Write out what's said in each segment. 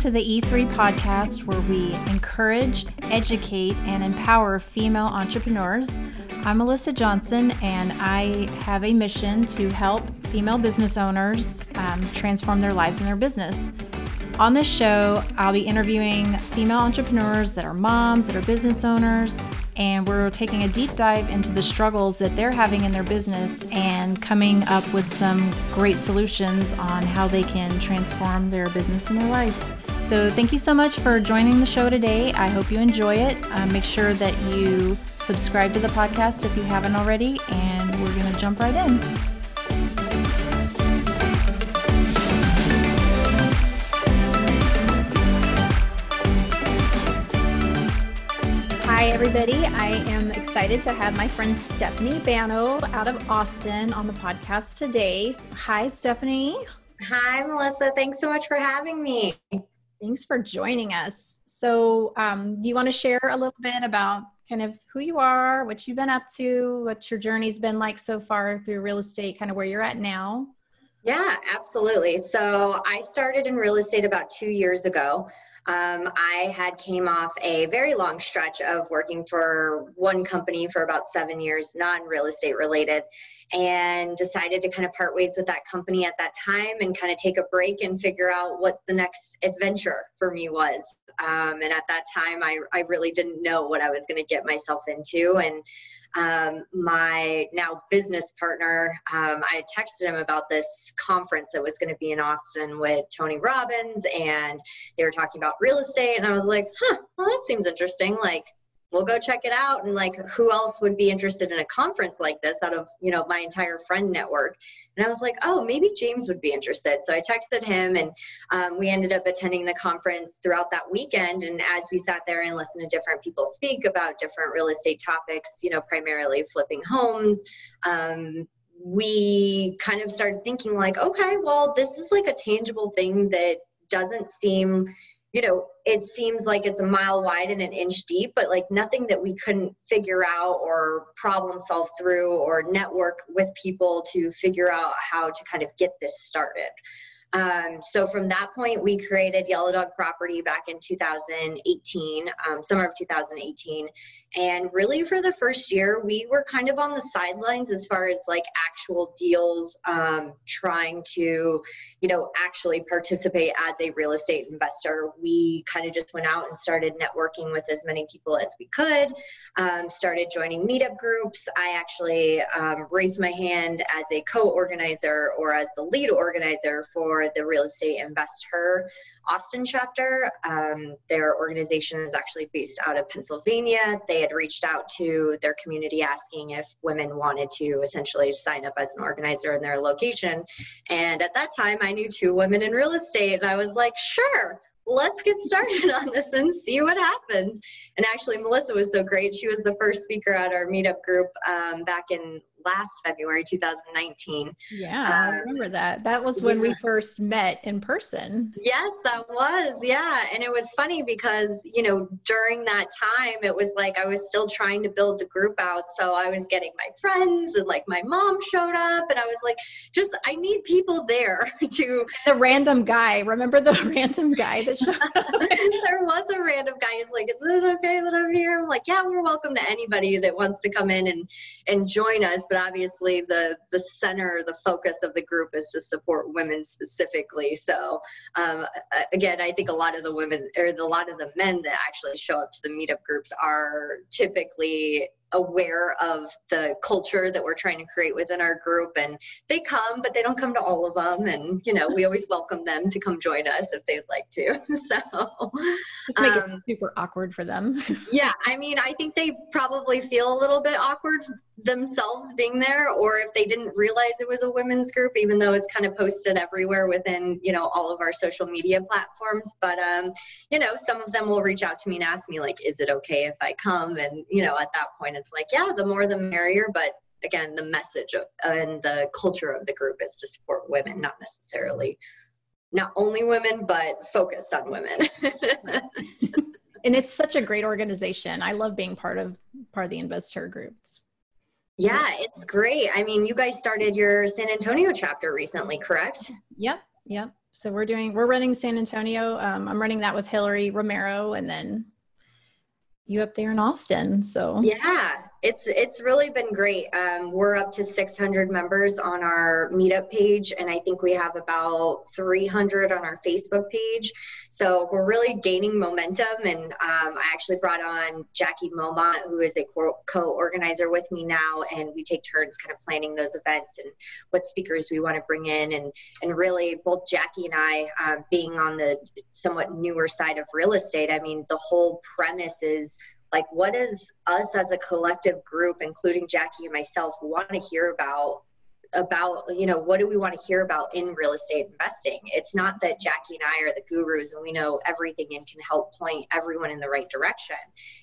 to the E3 podcast, where we encourage, educate, and empower female entrepreneurs. I'm Melissa Johnson, and I have a mission to help female business owners um, transform their lives and their business. On this show, I'll be interviewing female entrepreneurs that are moms, that are business owners, and we're taking a deep dive into the struggles that they're having in their business and coming up with some great solutions on how they can transform their business and their life. So, thank you so much for joining the show today. I hope you enjoy it. Uh, make sure that you subscribe to the podcast if you haven't already, and we're going to jump right in. Hi, everybody. I am excited to have my friend Stephanie Bano out of Austin on the podcast today. Hi, Stephanie. Hi, Melissa. Thanks so much for having me. Thanks for joining us. So, um, do you want to share a little bit about kind of who you are, what you've been up to, what your journey's been like so far through real estate, kind of where you're at now? Yeah, absolutely. So, I started in real estate about two years ago. Um, I had came off a very long stretch of working for one company for about seven years, non-real estate related, and decided to kind of part ways with that company at that time and kind of take a break and figure out what the next adventure for me was. Um, and at that time, I, I really didn't know what I was going to get myself into. And um, my now business partner, um, I texted him about this conference that was going to be in Austin with Tony Robbins, and they were talking about real estate. And I was like, huh, well, that seems interesting. Like, we'll go check it out. And like who else would be interested in a conference like this out of you know my entire friend network? And i was like oh maybe james would be interested. So i texted him and um, we ended up attending the conference throughout that weekend. And as we sat there and listened to different people speak about different real estate topics you know primarily flipping homes um, we kind of started thinking like okay well this is like a tangible thing that doesn't seem you know, it seems like it's a mile wide and an inch deep, but like nothing that we couldn't figure out or problem solve through or network with people to figure out how to kind of get this started. Um, so from that point, we created Yellow Dog Property back in 2018, um, summer of 2018. And really, for the first year, we were kind of on the sidelines as far as like actual deals, um, trying to, you know, actually participate as a real estate investor. We kind of just went out and started networking with as many people as we could, um, started joining meetup groups. I actually um, raised my hand as a co organizer or as the lead organizer for the Real Estate InvestHER Austin chapter. Um, their organization is actually based out of Pennsylvania. They had reached out to their community asking if women wanted to essentially sign up as an organizer in their location. And at that time, I knew two women in real estate, and I was like, sure let's get started on this and see what happens. And actually, Melissa was so great. She was the first speaker at our meetup group um, back in last February 2019. Yeah, um, I remember that. That was when yeah. we first met in person. Yes, that was. Yeah. And it was funny because, you know, during that time, it was like I was still trying to build the group out. So I was getting my friends and like my mom showed up and I was like, just, I need people there to. The random guy. Remember the random guy that showed up? there was a random guy. He's like, is it okay that I'm here? I'm like, yeah, we're welcome to anybody that wants to come in and, and join us but obviously the the center, the focus of the group is to support women specifically. So um, again, I think a lot of the women or the, a lot of the men that actually show up to the meetup groups are typically aware of the culture that we're trying to create within our group and they come but they don't come to all of them and you know we always welcome them to come join us if they'd like to so just make um, it super awkward for them yeah i mean i think they probably feel a little bit awkward themselves being there or if they didn't realize it was a women's group even though it's kind of posted everywhere within you know all of our social media platforms. But um you know some of them will reach out to me and ask me like is it okay if i come? And you know at that point it's like yeah the more the merrier. But again the message of, and the culture of the group is to support women not necessarily not only women but focused on women. And it's such a great organization. I love being part of part of the investor groups yeah it's great i mean you guys started your san antonio chapter recently correct yep yep So we're doing we're running San Antonio. Um, I'm running that with Hillary Romero, and then you up there in Austin. So yeah, it's it's really been great. Um, we're up to 600 members on our meetup page, and I think we have about 300 on our Facebook page. So we're really gaining momentum. And um, I actually brought on Jackie Momont, who is a co-organizer with me now, and we take turns kind of planning those events and what speakers we want to bring in. And and really, both Jackie and I, uh, being on the somewhat newer side of real estate, I mean, the whole premise is like what does us as a collective group including jackie and myself want to hear about about you know what do we want to hear about in real estate investing it's not that jackie and i are the gurus and we know everything and can help point everyone in the right direction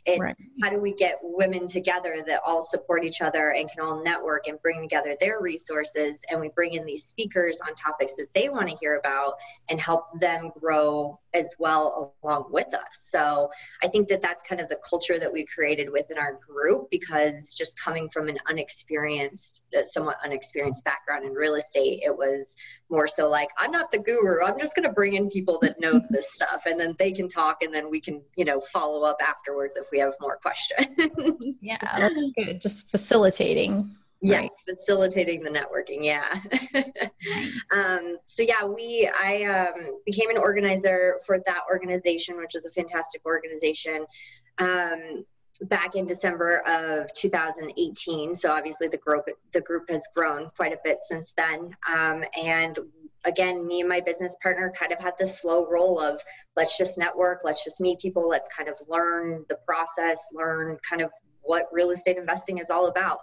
it's right. how do we get women together that all support each other and can all network and bring together their resources and we bring in these speakers on topics that they want to hear about and help them grow as well along with us so i think that that's kind of the culture that we created within our group because just coming from an unexperienced uh, somewhat unexperienced background in real estate, it was more so like, I'm not the guru. I'm just going to bring in people that know this stuff and then they can talk and then we can, you know, follow up afterwards if we have more questions. yeah, that's good. Just facilitating. Yes, right. facilitating the networking. Yeah. nice. um, so yeah, we I um, became an organizer for that organization, which is a fantastic organization. Um, back in December of 2018. So obviously the group the group has grown quite a bit since then. Um, and again, me and my business partner kind of had this slow roll of let's just network, let's just meet people, let's kind of learn the process, learn kind of what real estate investing is all about.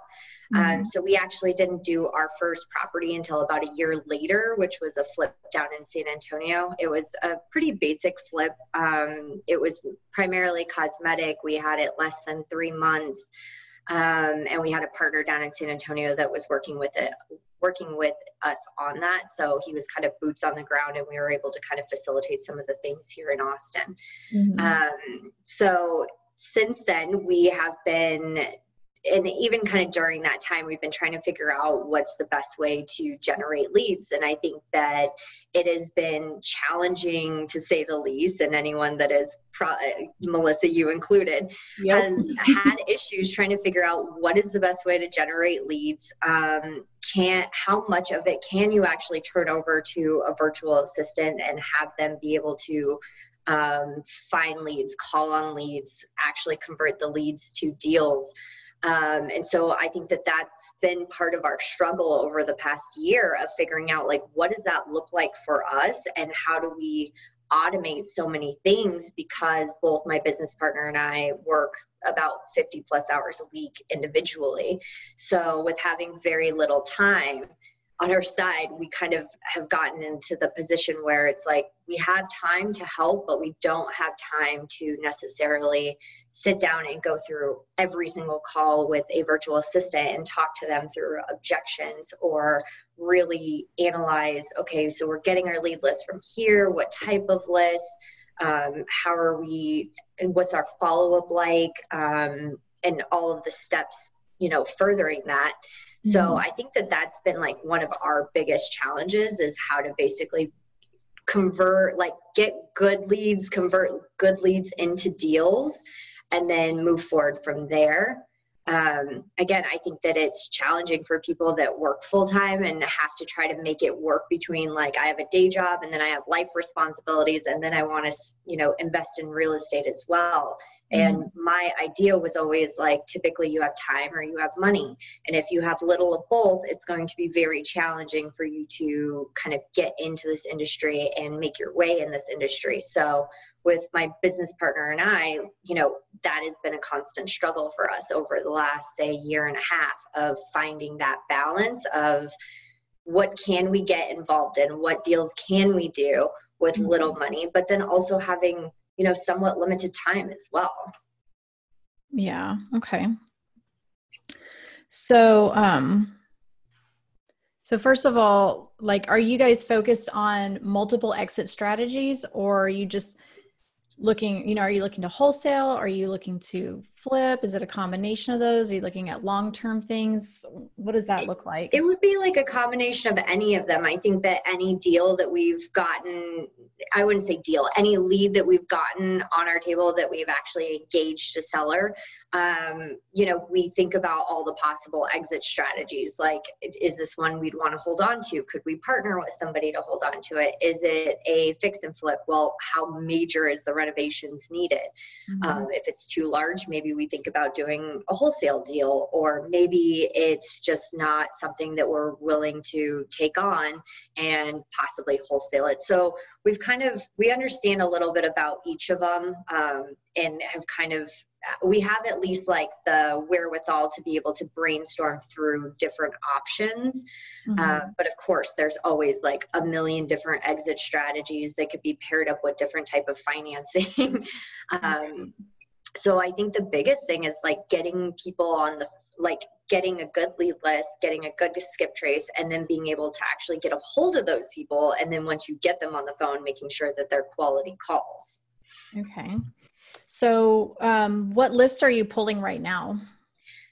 Um, mm-hmm. Um, so we actually didn't do our first property until about a year later, which was a flip down in San Antonio. It was a pretty basic flip. Um, it was primarily cosmetic. We had it less than three months. Um, and we had a partner down in San Antonio that was working with it, working with us on that. So he was kind of boots on the ground, and we were able to kind of facilitate some of the things here in Austin. Mm-hmm. Um, so since then, we have been and even kind of during that time we've been trying to figure out what's the best way to generate leads. And i think that it has been challenging to say the least and anyone that is pro- melissa you included yep. has had issues trying to figure out what is the best way to generate leads. Um, can't how much of it can you actually turn over to a virtual assistant and have them be able to um, find leads call on leads actually convert the leads to deals um, and so I think that that's been part of our struggle over the past year of figuring out like what does that look like for us and how do we automate so many things because both my business partner and I work about 50 plus hours a week individually. So with having very little time, on our side, we kind of have gotten into the position where it's like we have time to help, but we don't have time to necessarily sit down and go through every single call with a virtual assistant and talk to them through objections or really analyze okay, so we're getting our lead list from here, what type of list, um, how are we, and what's our follow up like, um, and all of the steps, you know, furthering that so mm-hmm. I think that that's been like one of our biggest challenges is how to basically convert, like get good leads, convert good leads into deals, and then move forward from there. Um, again, I think that it's challenging for people that work full time and have to try to make it work between like I have a day job and then I have life responsibilities and then I want to, you know, invest in real estate as well. And mm-hmm. my idea was always like typically you have time or you have money. And if you have little of both, it's going to be very challenging for you to kind of get into this industry and make your way in this industry. So with my business partner and I, you know, that has been a constant struggle for us over the last say year and a half of finding that balance of what can we get involved in, what deals can we do with mm-hmm. little money, but then also having you know somewhat limited time as well yeah okay so um so first of all like are you guys focused on multiple exit strategies or are you just looking you know are you looking to wholesale are you looking to flip is it a combination of those are you looking at long-term things what does that look like it would be like a combination of any of them i think that any deal that we've gotten i wouldn't say deal any lead that we've gotten on our table that we've actually engaged a seller um, you know, we think about all the possible exit strategies. Like, is this one we'd want to hold on to? Could we partner with somebody to hold on to it? Is it a fix and flip? Well, how major is the renovations needed? Mm-hmm. Um, if it's too large, maybe we think about doing a wholesale deal, or maybe it's just not something that we're willing to take on and possibly wholesale it. So we've kind of we understand a little bit about each of them um, and have kind of we have at least like the wherewithal to be able to brainstorm through different options. Mm-hmm. Uh, but of course, there's always like a million different exit strategies that could be paired up with different type of financing. um, so I think the biggest thing is like getting people on the like getting a good lead list, getting a good skip trace, and then being able to actually get a hold of those people. And then once you get them on the phone, making sure that they're quality calls. Okay. So, um, what lists are you pulling right now?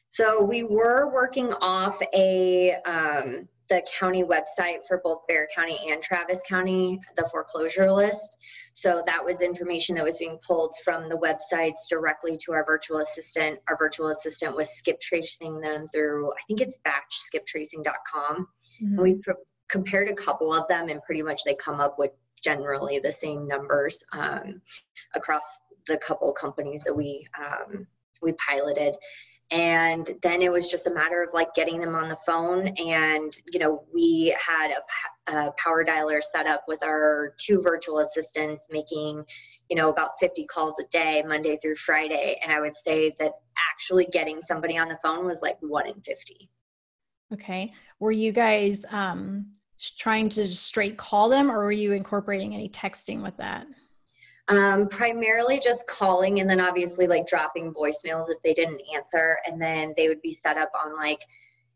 So, we were working off a um, the county website for both Bexar County and Travis County, the foreclosure list. So that was information that was being pulled from the websites directly to our virtual assistant. Our virtual assistant was skip tracing them through, I think it's batchskiptracing.com. Mm-hmm. And we pr- compared a couple of them, and pretty much they come up with generally the same numbers um, across the couple companies that we um, we piloted and then it was just a matter of like getting them on the phone. And you know we had a, a, power dialer set up with our two virtual assistants making you know about 50 calls a day monday through friday. And i would say that actually getting somebody on the phone was like one in 50 okay. Were you guys um trying to straight call them or were you incorporating any texting with that um, primarily just calling and then obviously like dropping voicemails if they didn't answer. And then they would be set up on like,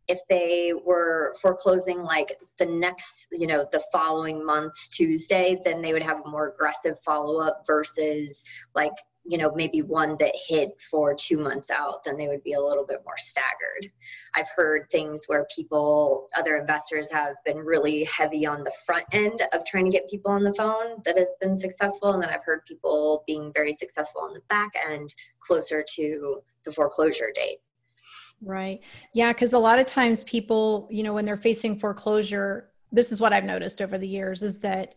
if they were foreclosing like the next, you know, the following month's Tuesday, then they would have a more aggressive follow up versus like you know maybe one that hit for two months out then they would be a little bit more staggered. I've heard things where people other investors have been really heavy on the front end of trying to get people on the phone that has been successful and then i've heard people being very successful on the back end closer to the foreclosure date. Right. Yeah because a lot of times people you know when they're facing foreclosure this is what i've noticed over the years is that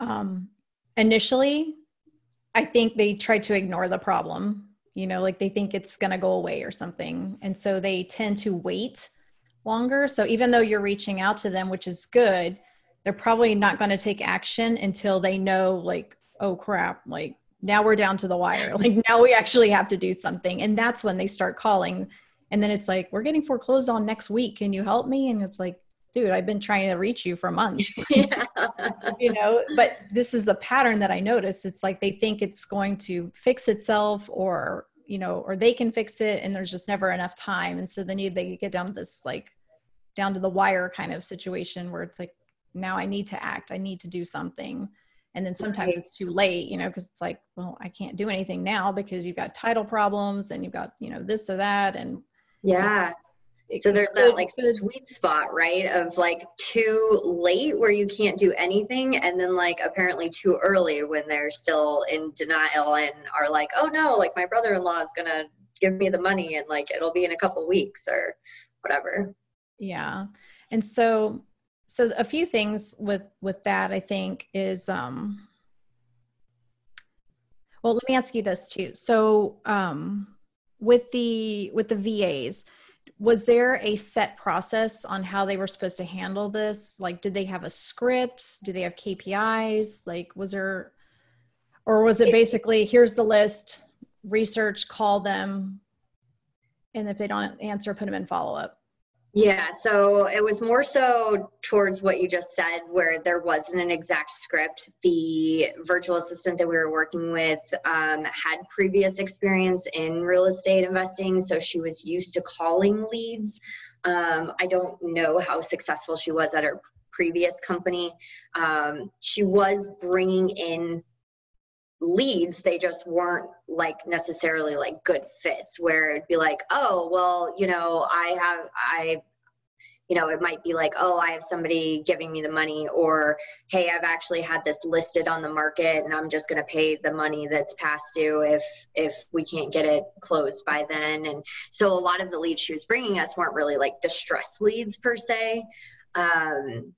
um, initially I think they try to ignore the problem, you know, like they think it's going to go away or something. And so they tend to wait longer. So even though you're reaching out to them, which is good, they're probably not going to take action until they know, like, oh crap, like now we're down to the wire. Like now we actually have to do something. And that's when they start calling. And then it's like, we're getting foreclosed on next week. Can you help me? And it's like, dude, I've been trying to reach you for months. you know, but this is a pattern that I notice. It's like they think it's going to fix itself or, you know, or they can fix it and there's just never enough time. And so then you, they get down to this like down to the wire kind of situation where it's like, now I need to act, I need to do something. And then sometimes right. it's too late, you know, because it's like, well, I can't do anything now because you've got title problems and you've got, you know, this or that. And yeah so there's that like sweet spot right of like too late where you can't do anything and then like apparently too early when they're still in denial and are like oh no like my brother-in-law is gonna give me the money and like it'll be in a couple weeks or whatever. Yeah. And so so a few things with with that i think is um well let me ask you this too. So um with the with the vas was there a set process on how they were supposed to handle this? Like did they have a script? Do they have kpis like was there or was it basically here's the list research call them and if they don't answer put them in follow up yeah, so it was more so towards what you just said, where there wasn't an exact script. The virtual assistant that we were working with um, had previous experience in real estate investing, so she was used to calling leads. Um, I don't know how successful she was at her previous company. Um, she was bringing in leads they just weren't like necessarily like good fits where it'd be like oh well you know i have i you know it might be like oh i have somebody giving me the money or hey i've actually had this listed on the market and i'm just going to pay the money that's past due if if we can't get it closed by then. And so a lot of the leads she was bringing us weren't really like distress leads per se. Um,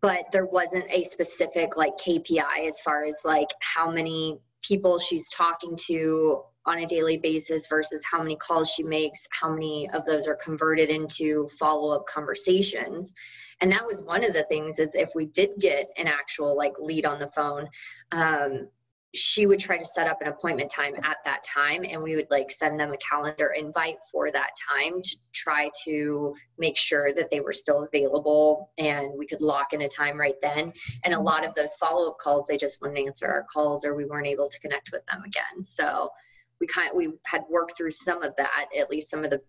but there wasn't a specific like KPI as far as like how many people she's talking to on a daily basis versus how many calls she makes, how many of those are converted into follow-up conversations. And that was one of the things is if we did get an actual like lead on the phone, um, she would try to set up an appointment time at that time and we would like send them a calendar invite for that time to try to make sure that they were still available and we could lock in a time right then. And a lot of those follow-up calls they just wouldn't answer our calls or we weren't able to connect with them again. So we kind of, we had worked through some of that at least some of the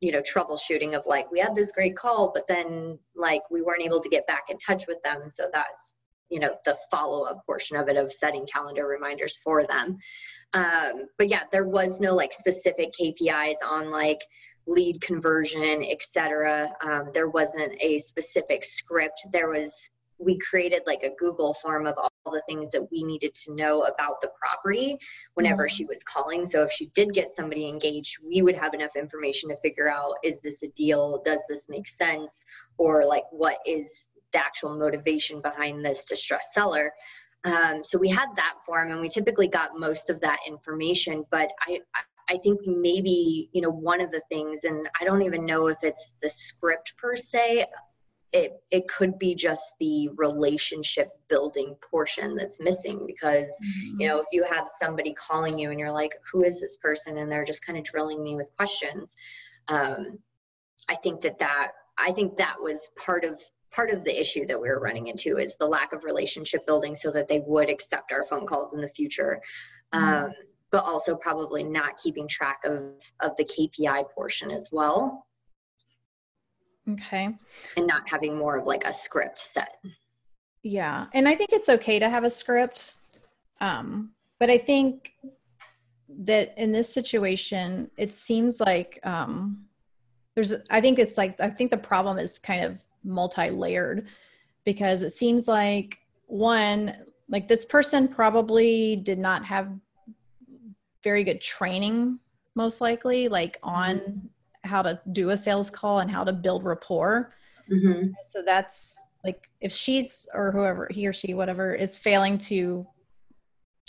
you know troubleshooting of like we had this great call but then like we weren't able to get back in touch with them. So that's you know the follow-up portion of it of setting calendar reminders for them. Um, but yeah there was no like specific kpis on like lead conversion etc um, there wasn't a specific script. There was we created like a google form of all the things that we needed to know about the property whenever mm-hmm. she was calling. So if she did get somebody engaged we would have enough information to figure out is this a deal? Does this make sense? Or like what is the actual motivation behind this distressed seller. Um, so we had that form, and we typically got most of that information. But I, I think maybe you know one of the things, and I don't even know if it's the script per se. It it could be just the relationship building portion that's missing because mm-hmm. you know if you have somebody calling you and you're like, who is this person, and they're just kind of drilling me with questions. Um, I think that that I think that was part of part of the issue that we were running into is the lack of relationship building so that they would accept our phone calls in the future mm-hmm. um, but also probably not keeping track of of the kpi portion as well. Okay. And not having more of like a script set. Yeah and i think it's okay to have a script um, but i think that in this situation it seems like um, there's i think it's like i think the problem is kind of multi-layered because it seems like one like this person probably did not have very good training most likely like on mm-hmm. how to do a sales call and how to build rapport mm-hmm. so that's like if she's or whoever he or she whatever is failing to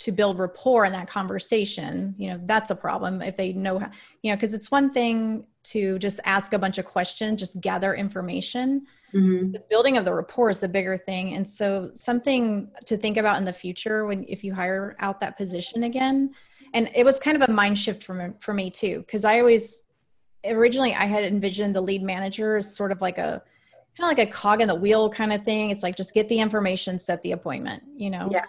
to build rapport in that conversation you know that's a problem if they know how, you know because it's one thing to just ask a bunch of questions just gather information. Mm-hmm. the building of the rapport is the bigger thing. And so something to think about in the future when if you hire out that position again. And it was kind of a mind shift for me, for me too because i always originally i had envisioned the lead manager as sort of like a kind of like a cog in the wheel kind of thing. It's like just get the information set the appointment you know? Yeah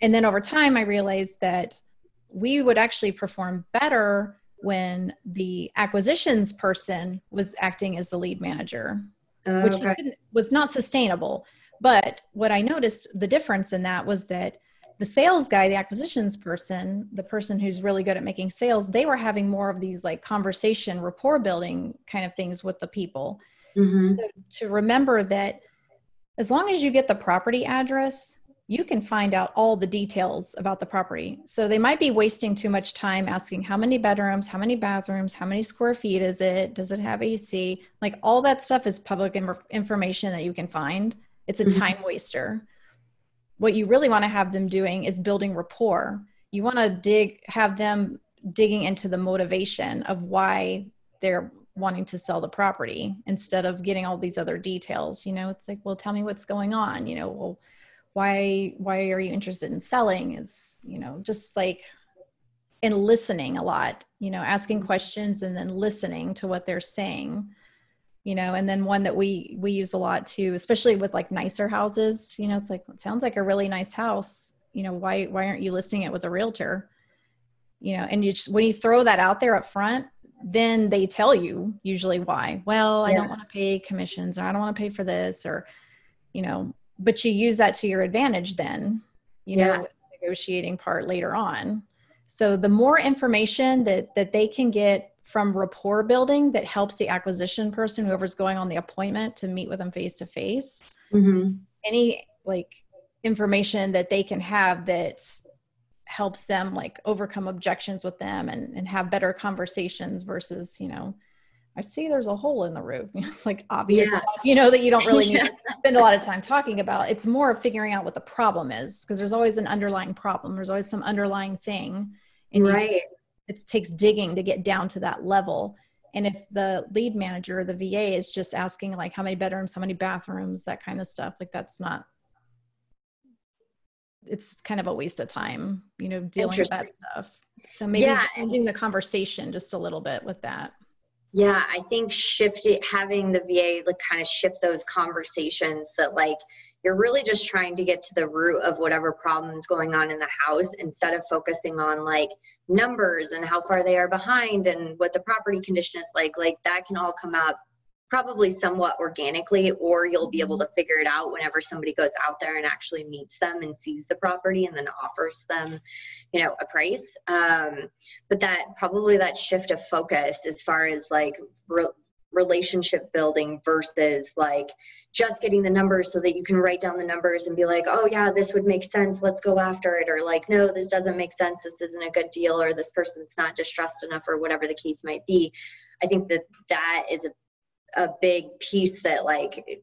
and then over time i realized that we would actually perform better when the acquisitions person was acting as the lead manager uh, which okay. was not sustainable. But what I noticed the difference in that was that the sales guy, the acquisitions person, the person who's really good at making sales, they were having more of these like conversation, rapport building kind of things with the people. Mm-hmm. So to remember that as long as you get the property address, you can find out all the details about the property. So they might be wasting too much time asking how many bedrooms, how many bathrooms, how many square feet is it, does it have AC? Like all that stuff is public information that you can find. It's a mm-hmm. time waster. What you really want to have them doing is building rapport. You want to dig have them digging into the motivation of why they're wanting to sell the property instead of getting all these other details. You know, it's like, well, tell me what's going on, you know, well, why why are you interested in selling? It's you know just like in listening a lot you know asking mm-hmm. questions and then listening to what they're saying you know and then one that we we use a lot too especially with like nicer houses you know it's like it sounds like a really nice house you know why why aren't you listing it with a realtor? You know and you just when you throw that out there up front then they tell you usually why. Well i don't want to pay commissions or i don't want to pay for this or you know but you use that to your advantage then you know negotiating part later on. So the more information that that they can get from rapport building that helps the acquisition person, whoever's going on the appointment to meet with them face to face, any like information that they can have that helps them like overcome objections with them and, and have better conversations versus, you know, I see there's a hole in the roof. It's like obvious yeah. stuff, you know, that you don't really need yeah. to spend a lot of time talking about. It's more of figuring out what the problem is because there's always an underlying problem. There's always some underlying thing. And right. it takes digging to get down to that level. And if the lead manager, the VA is just asking like how many bedrooms, how many bathrooms, that kind of stuff, like that's not it's kind of a waste of time, you know, dealing with that stuff. So maybe yeah. changing the conversation just a little bit with that. Yeah, I think shifting having the VA like kind of shift those conversations that like you're really just trying to get to the root of whatever problems going on in the house instead of focusing on like numbers and how far they are behind and what the property condition is like like that can all come up probably somewhat organically or you'll be able to figure it out whenever somebody goes out there and actually meets them and sees the property and then offers them you know a price. Um, but that probably that shift of focus as far as like re- relationship building versus like just getting the numbers so that you can write down the numbers and be like oh yeah this would make sense. Let's go after it or like no this doesn't make sense. This isn't a good deal or this person's not distressed enough or whatever the case might be. I think that that is a a big piece that like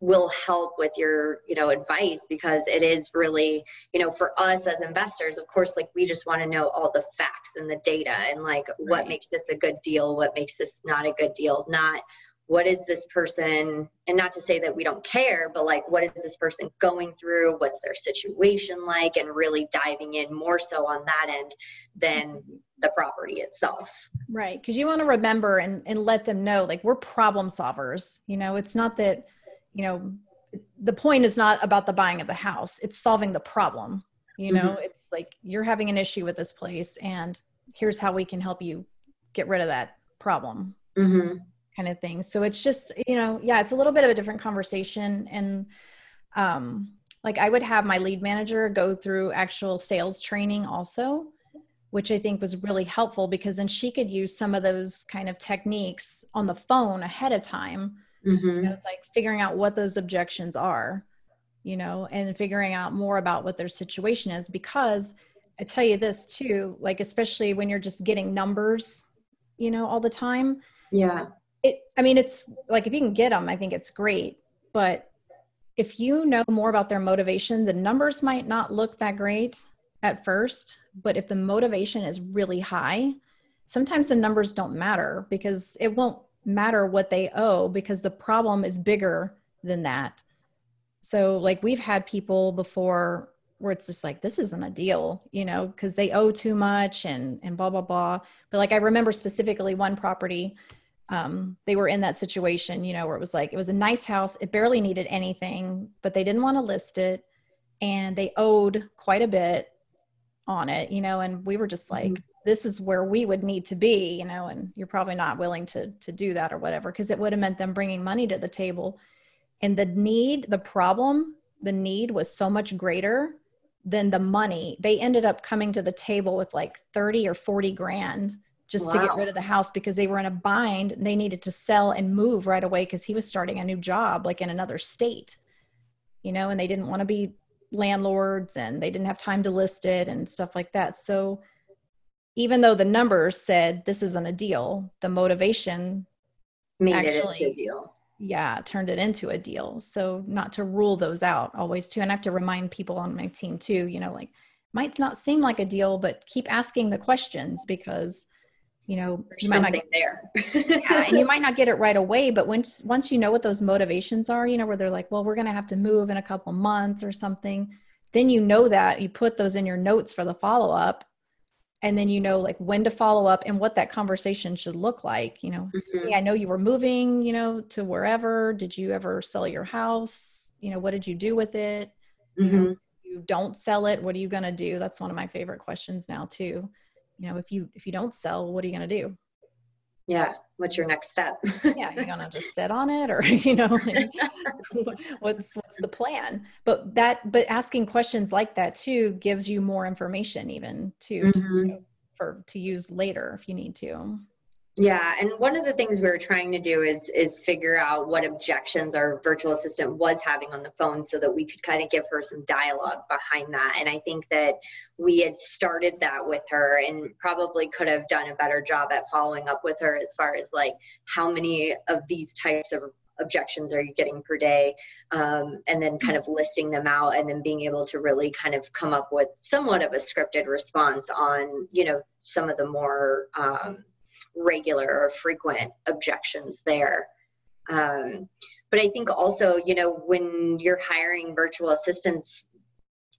will help with your you know advice because it is really you know for us as investors of course like we just want to know all the facts and the data and like right. what makes this a good deal what makes this not a good deal not what is this person and not to say that we don't care but like what is this person going through what's their situation like and really diving in more so on that end than the property itself. Right. Because you want to remember and, and let them know like we're problem solvers. You know, it's not that, you know, the point is not about the buying of the house, it's solving the problem. You know, mm-hmm. it's like you're having an issue with this place, and here's how we can help you get rid of that problem. Mm-hmm. Kind of thing. So it's just, you know, yeah, it's a little bit of a different conversation. And, um, like I would have my lead manager go through actual sales training also which I think was really helpful because then she could use some of those kind of techniques on the phone ahead of time. Mm-hmm. You know, it's like figuring out what those objections are, you know, and figuring out more about what their situation is. Because I tell you this too, like, especially when you're just getting numbers, you know, all the time. Yeah. It, I mean, it's like if you can get them, I think it's great. But if you know more about their motivation, the numbers might not look that great at first, but if the motivation is really high, sometimes the numbers don't matter because it won't matter what they owe because the problem is bigger than that. So, like, we've had people before where it's just like this isn't a deal you know because they owe too much and and blah blah blah but like i remember specifically one property um, they were in that situation you know where it was like it was a nice house it barely needed anything but they didn't want to list it and they owed quite a bit on it, you know, and we were just like, mm-hmm. this is where we would need to be, you know, and you're probably not willing to to do that or whatever because it would have meant them bringing money to the table. And the need, the problem, the need was so much greater than the money. They ended up coming to the table with like 30 or 40 grand just wow. to get rid of the house because they were in a bind. They needed to sell and move right away because he was starting a new job like in another state, you know, and they didn't want to be landlords and they didn't have time to list it and stuff like that. So even though the numbers said this isn't a deal, the motivation made actually, it into a deal. Yeah, turned it into a deal. So not to rule those out always too. And I have to remind people on my team too, you know, like might not seem like a deal, but keep asking the questions because you know There's you might not get there. Yeah, and you might not get it right away but once once you know what those motivations are you know where they're like well we're going to have to move in a couple months or something then you know that you put those in your notes for the follow up and then you know like when to follow up and what that conversation should look like you know. Mm-hmm. hey, i know you were moving you know to wherever. Did you ever sell your house? You know what did you do with it? Mm-hmm. you, know, you don't sell it. What are you going to do? That's one of my favorite questions now too you know if you if you don't sell what are you going to do? Yeah what's your next step? Yeah you're gonna just sit on it or you know like, what's what's the plan? But that but asking questions like that too gives you more information even to, mm-hmm. you know, for to use later if you need to yeah, and one of the things we were trying to do is is figure out what objections our virtual assistant was having on the phone so that we could kind of give her some dialogue behind that. And I think that we had started that with her and probably could have done a better job at following up with her as far as like how many of these types of objections are you getting per day um, and then kind of listing them out and then being able to really kind of come up with somewhat of a scripted response on you know some of the more um, regular or frequent objections there. Um, but I think also, you know, when you're hiring virtual assistants,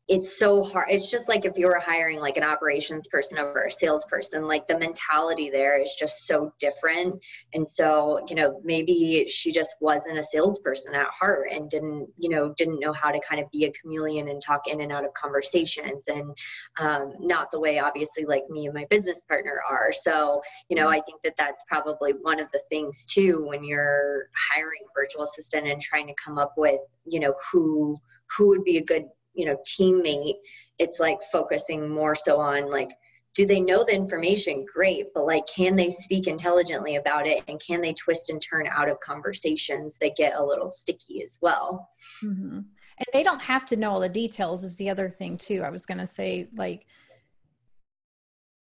it's so hard it's just like if you were hiring like an operations person over a salesperson like the mentality there is just so different. And so you know maybe she just wasn't a salesperson at heart and didn't you know didn't know how to kind of be a chameleon and talk in and out of conversations and um, not the way obviously like me and my business partner are. So you know i think that that's probably one of the things too when you're hiring virtual assistant and trying to come up with you know who who would be a good you know teammate it's like focusing more so on like do they know the information? Great but like can they speak intelligently about it? And can they twist and turn out of conversations that get a little sticky as well? Mm-hmm. and they don't have to know all the details is the other thing too i was going to say like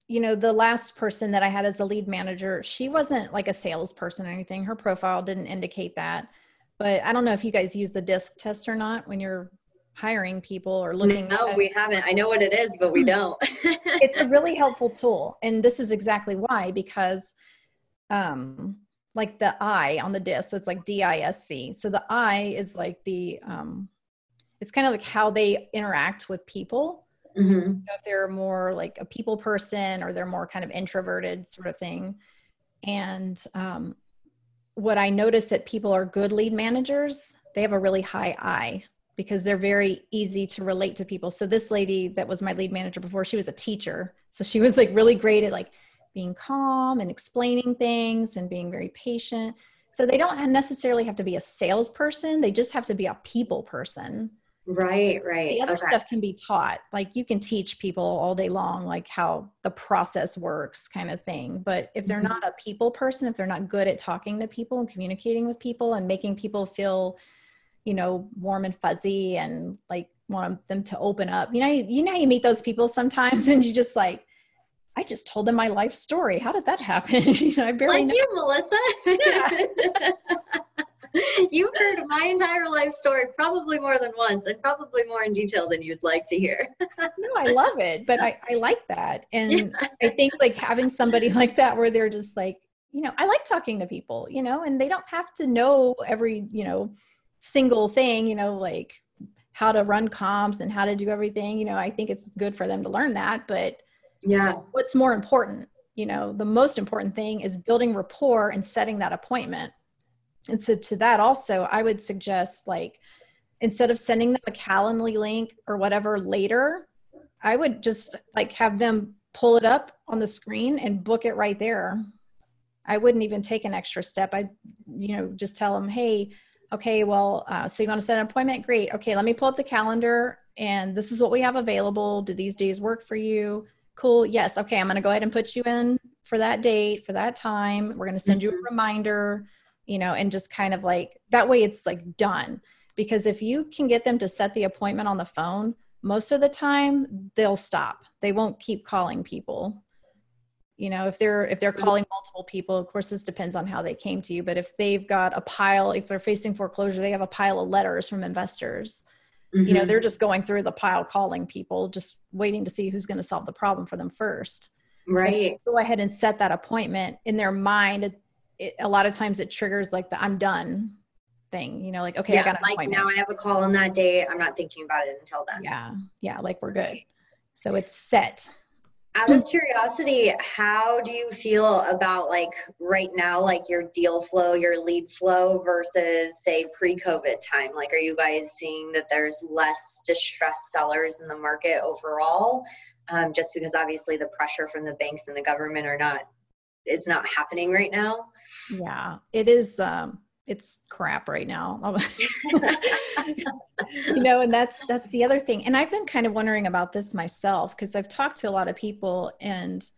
you know the last person that i had as a lead manager she wasn't like a salesperson or anything. Her profile didn't indicate that. But i don't know if you guys use the disc test or not when you're hiring people or looking no at, we haven't. I know what it is but we hmm. don't. It's a really helpful tool and this is exactly why because um like the i on the disc so it's like d-i-s-c so the i is like the um it's kind of like how they interact with people. Mm-hmm. you know, if they're more like a people person or they're more kind of introverted sort of thing. And um what i notice that people are good lead managers they have a really high i because they're very easy to relate to people. So this lady that was my lead manager before, she was a teacher. So she was like really great at like being calm and explaining things and being very patient. So they don't necessarily have to be a salesperson, they just have to be a people person. Right, right. The other okay. stuff can be taught. Like you can teach people all day long, like how the process works, kind of thing. But if they're mm-hmm. not a people person, if they're not good at talking to people and communicating with people and making people feel you know, warm and fuzzy and like want them to open up. You know, you, you know, you meet those people sometimes and you just like, I just told them my life story. How did that happen? you know, I barely like know. you, Melissa. Yeah. You've heard my entire life story probably more than once and probably more in detail than you'd like to hear. no, I love it, but I, I like that. And yeah. I think like having somebody like that where they're just like, you know, I like talking to people, you know, and they don't have to know every, you know, single thing, you know, like how to run comps and how to do everything, you know, I think it's good for them to learn that. But yeah, what's more important? You know, the most important thing is building rapport and setting that appointment. And so to that also, I would suggest like instead of sending them a Calendly link or whatever later, I would just like have them pull it up on the screen and book it right there. I wouldn't even take an extra step. I, you know, just tell them, hey, okay, well, uh, so you want to set an appointment? Great. Okay, let me pull up the calendar and this is what we have available. Do these days work for you? Cool. Yes. Okay, I'm going to go ahead and put you in for that date, for that time. We're going to send you a mm-hmm. reminder, you know, and just kind of like that way it's like done. Because if you can get them to set the appointment on the phone, most of the time they'll stop. They won't keep calling people you know if they're if they're calling multiple people of course this depends on how they came to you but if they've got a pile if they're facing foreclosure they have a pile of letters from investors. Mm-hmm. you know they're mm-hmm. just going through the pile calling people just waiting to see who's going to solve the problem for them first. Right. go ahead and set that appointment. In their mind it, it, a lot of times it triggers like the i'm done thing you know like okay yeah, i got an like appointment. now i have a call on that day. I'm not thinking about it until then. Yeah yeah like we're good. So it's set out of curiosity how do you feel about like right now like your deal flow your lead flow versus say pre-covid time like are you guys seeing that there's less distressed sellers in the market overall um, just because obviously the pressure from the banks and the government are not it's not happening right now. Yeah, it is. Um, it's crap right now. you know, and that's that's the other thing. And I've been kind of wondering about this myself because I've talked to a lot of people, and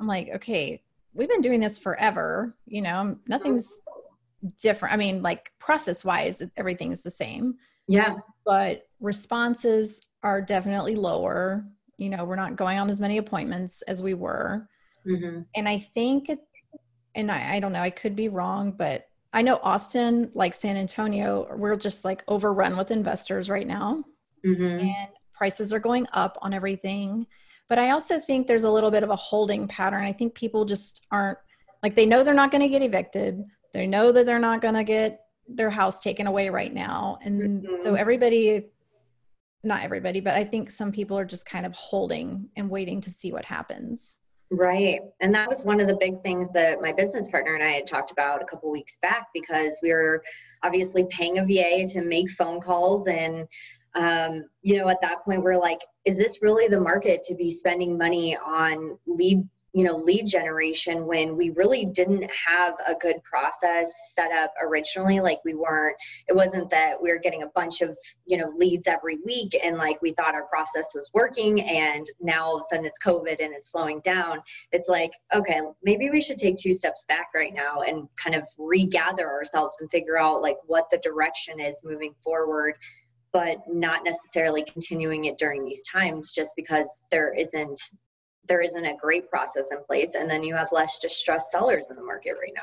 I'm like, okay, we've been doing this forever. You know, nothing's different. I mean, like process wise, everything's the same. Yeah. But responses are definitely lower. You know, we're not going on as many appointments as we were. Mm-hmm. And I think, and I, I don't know, I could be wrong, but I know Austin, like San Antonio, we're just like overrun with investors right now. Mm-hmm. And prices are going up on everything. But I also think there's a little bit of a holding pattern. I think people just aren't like they know they're not going to get evicted. They know that they're not going to get their house taken away right now. And mm-hmm. so everybody not everybody, but I think some people are just kind of holding and waiting to see what happens. Right. And that was one of the big things that my business partner and I had talked about a couple weeks back because we were obviously paying a VA to make phone calls. And, um, you know, at that point, we're like, is this really the market to be spending money on lead you know lead generation when we really didn't have a good process set up originally. Like we weren't it wasn't that we were getting a bunch of you know leads every week and like we thought our process was working and now all of a sudden it's covid and it's slowing down. It's like okay maybe we should take two steps back right now and kind of regather ourselves and figure out like what the direction is moving forward but not necessarily continuing it during these times just because there isn't there isn't a great process in place and then you have less distressed sellers in the market right now.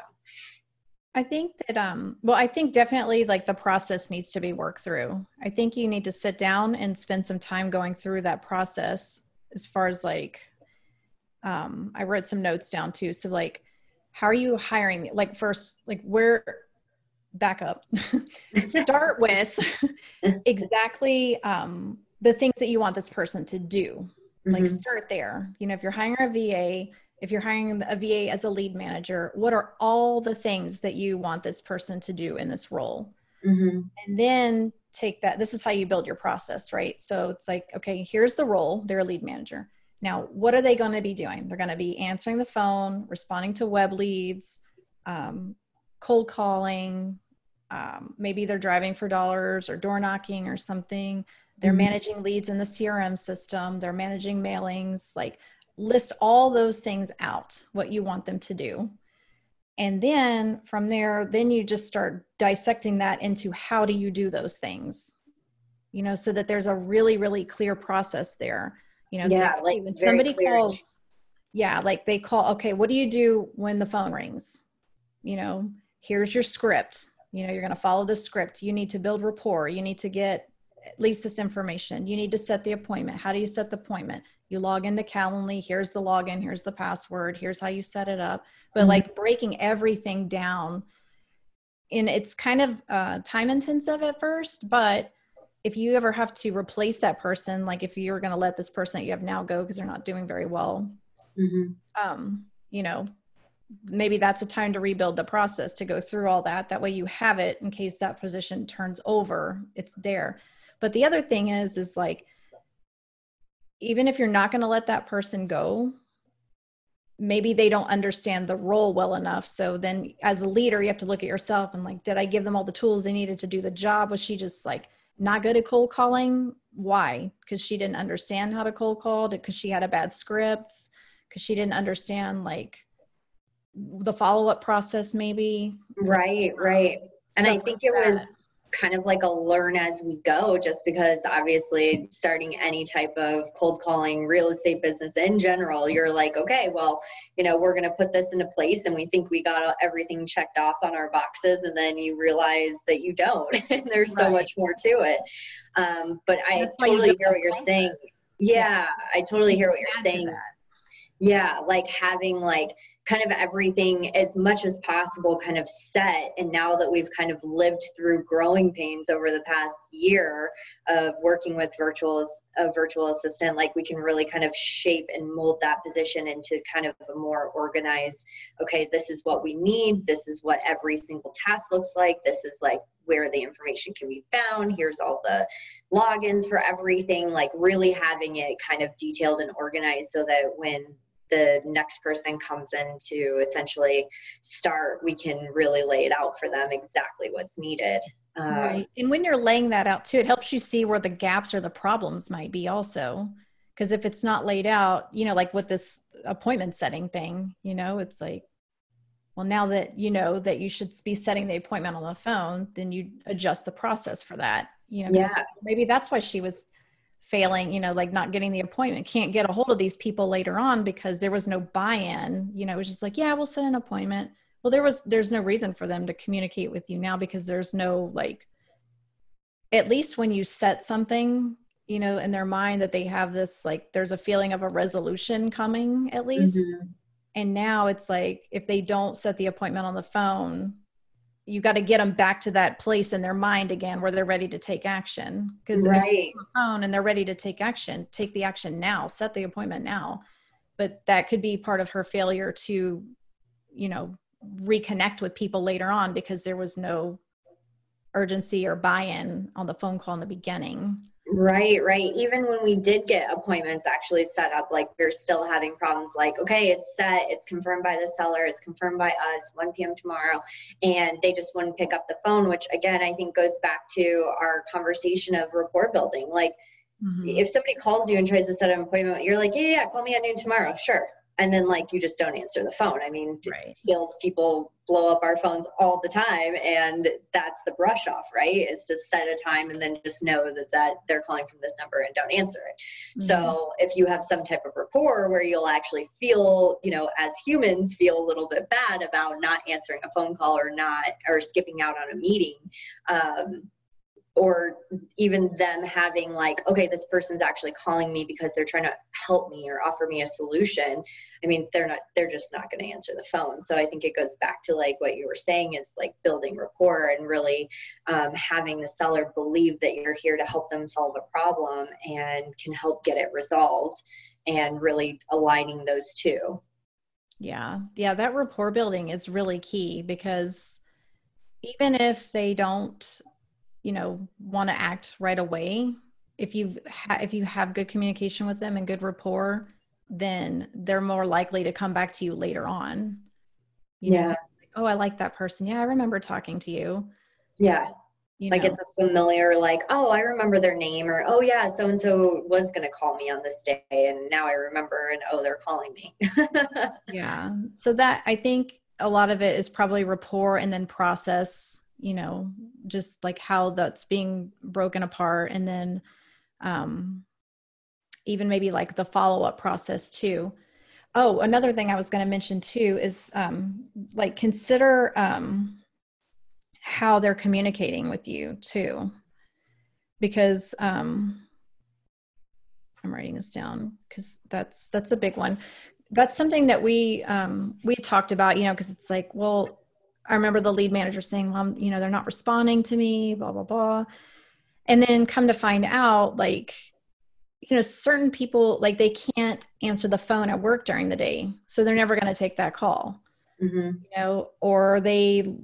I think that um well i think definitely like the process needs to be worked through. I think you need to sit down and spend some time going through that process as far as like um i wrote some notes down too. So like how are you hiring? Like first like where back up. Start with exactly um the things that you want this person to do like mm-hmm. start there. You know if you're hiring a va if you're hiring a va as a lead manager what are all the things that you want this person to do in this role? Mm-hmm. and then take that this is how you build your process right? So it's like okay here's the role they're a lead manager. Now what are they going to be doing? They're going to be answering the phone responding to web leads um, cold calling um, maybe they're driving for dollars or door knocking or something they're mm-hmm. managing leads in the crm system. They're managing mailings like list all those things out what you want them to do. And then from there then you just start dissecting that into how do you do those things you know so that there's a really really clear process there. You know yeah, like when somebody clear. calls yeah like they call okay what do you do when the phone rings? You know here's your script. You know you're going to follow the script. You need to build rapport. You need to get at least this information. You need to set the appointment. How do you set the appointment? You log into Calendly. Here's the login. Here's the password. Here's how you set it up. But mm-hmm. like breaking everything down, and it's kind of uh, time intensive at first, but if you ever have to replace that person, like if you're going to let this person that you have now go because they're not doing very well, mm-hmm. um, you know, maybe that's a time to rebuild the process to go through all that. That way you have it in case that position turns over, it's there. But the other thing is, is like, even if you're not going to let that person go, maybe they don't understand the role well enough. So then as a leader, you have to look at yourself and like, did I give them all the tools they needed to do the job? Was she just like not good at cold calling? Why? Because she didn't understand how to cold call, because she had a bad script, because she didn't understand like the follow-up process maybe. Right, right. Um, and I think it that. was kind of like a learn as we go just because obviously starting any type of cold calling real estate business in general you're like okay well you know we're going to put this into place and we think we got everything checked off on our boxes and then you realize that you don't. And there's right. so much more to it. Um, but i totally hear what you're process. saying yeah, yeah, i totally hear what you're saying. yeah like having like kind of everything as much as possible kind of set. And now that we've kind of lived through growing pains over the past year of working with virtual a virtual assistant like we can really kind of shape and mold that position into kind of a more organized okay this is what we need. This is what every single task looks like. This is like where the information can be found. Here's all the logins for everything. Like really having it kind of detailed and organized so that when the next person comes in to essentially start, we can really lay it out for them exactly what's needed. Um, right. And when you're laying that out too, it helps you see where the gaps or the problems might be also. Because if it's not laid out, you know, like with this appointment setting thing, you know, it's like, well, now that you know that you should be setting the appointment on the phone, then you adjust the process for that. You know, yeah. maybe that's why she was failing, you know, like not getting the appointment, can't get a hold of these people later on because there was no buy-in. You know, it was just like, yeah, we'll set an appointment well there was there's no reason for them to communicate with you now because there's no like at least when you set something you know in their mind that they have this like there's a feeling of a resolution coming at least mm-hmm. and now it's like if they don't set the appointment on the phone you got to get them back to that place in their mind again where they're ready to take action. Because right. the phone and they're ready to take action take the action now set the appointment now. But that could be part of her failure to you know reconnect with people later on because there was no urgency or buy-in on the phone call in the beginning right right. Even when we did get appointments actually set up like we're still having problems like okay it's set it's confirmed by the seller it's confirmed by us 1 p.m tomorrow and they just wouldn't pick up the phone which again i think goes back to our conversation of rapport building. Like mm-hmm. if somebody calls you and tries to set an appointment you're like yeah yeah call me at noon tomorrow. Sure and then like you just don't answer the phone i mean right. sales people blow up our phones all the time and that's the brush off right is to set a time and then just know that that they're calling from this number and don't answer it mm-hmm. so if you have some type of rapport where you'll actually feel you know as humans feel a little bit bad about not answering a phone call or not or skipping out on a meeting um, or even them having like okay this person's actually calling me because they're trying to help me or offer me a solution i mean they're not they're just not going to answer the phone. So i think it goes back to like what you were saying is like building rapport and really um, having the seller believe that you're here to help them solve a problem and can help get it resolved and really aligning those two. Yeah. Yeah that rapport building is really key because even if they don't you know want to act right away. If you've ha- if you have good communication with them and good rapport then they're more likely to come back to you later on. You yeah. know, oh i like that person. Yeah i remember talking to you. Yeah. You like know. it's a familiar like oh i remember their name or oh yeah so and so was going to call me on this day and now i remember and oh they're calling me. Yeah. So that i think a lot of it is probably rapport and then process you know just like how that's being broken apart. And then um even maybe like the follow-up process too. Oh another thing i was going to mention too is um like consider um how they're communicating with you too. Because um i'm writing this down because that's that's a big one. That's something that we um we talked about you know because it's like well I remember the lead manager saying, well, you know, they're not responding to me, blah, blah, blah. And then come to find out, like, you know, certain people, like, they can't answer the phone at work during the day. So they're never going to take that call, mm-hmm. you know, or they,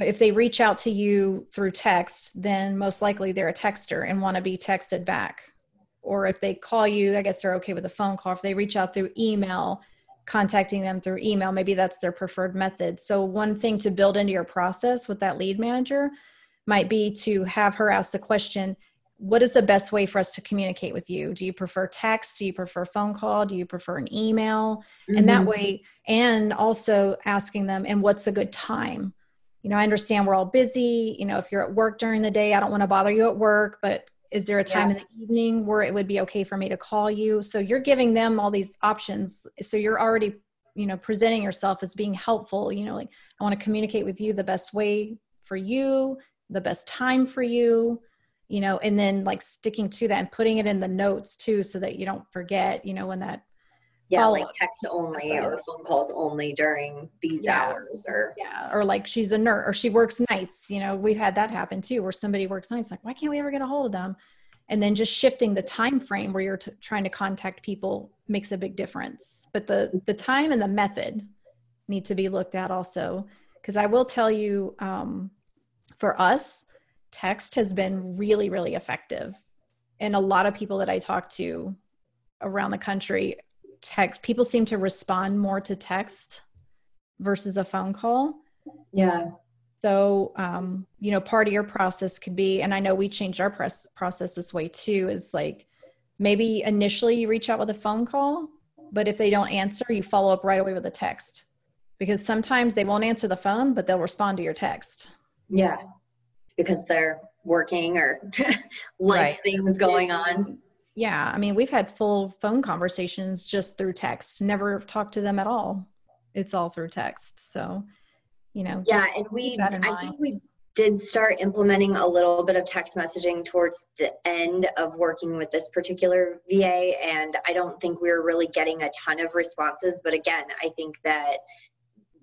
if they reach out to you through text, then most likely they're a texter and want to be texted back. Or if they call you, I guess they're okay with a phone call. If they reach out through email, contacting them through email. Maybe that's their preferred method. So one thing to build into your process with that lead manager might be to have her ask the question what is the best way for us to communicate with you? Do you prefer text? Do you prefer phone call? Do you prefer an email? Mm-hmm. and that mm-hmm. way and also asking them and what's a good time? You know i understand we're all busy. You know if you're at work during the day i don't want to bother you at work but is there a time yeah. in the evening where it would be okay for me to call you so you're giving them all these options so you're already you know presenting yourself as being helpful you know like i want to communicate with you the best way for you the best time for you you know and then like sticking to that and putting it in the notes too so that you don't forget you know when that yeah like text only or phone calls only during these yeah. hours or yeah or like she's a nurse or she works nights you know we've had that happen too where somebody works nights like why can't we ever get a hold of them? And then just shifting the time frame where you're t- trying to contact people makes a big difference. But the the time and the method need to be looked at also. Because i will tell you um, for us text has been really really effective. And a lot of people that i talk to around the country text. People seem to respond more to text versus a phone call. Yeah. So, um, you know, part of your process could be, and I know we changed our press process this way too, is like maybe initially you reach out with a phone call, but if they don't answer, you follow up right away with a text because sometimes they won't answer the phone, but they'll respond to your text. Yeah. Because they're working or life right. things going on. Yeah. I mean, we've had full phone conversations just through text, never talked to them at all. It's all through text. So, you know yeah and we i think we did start implementing a little bit of text messaging towards the end of working with this particular va and i don't think we were really getting a ton of responses but again i think that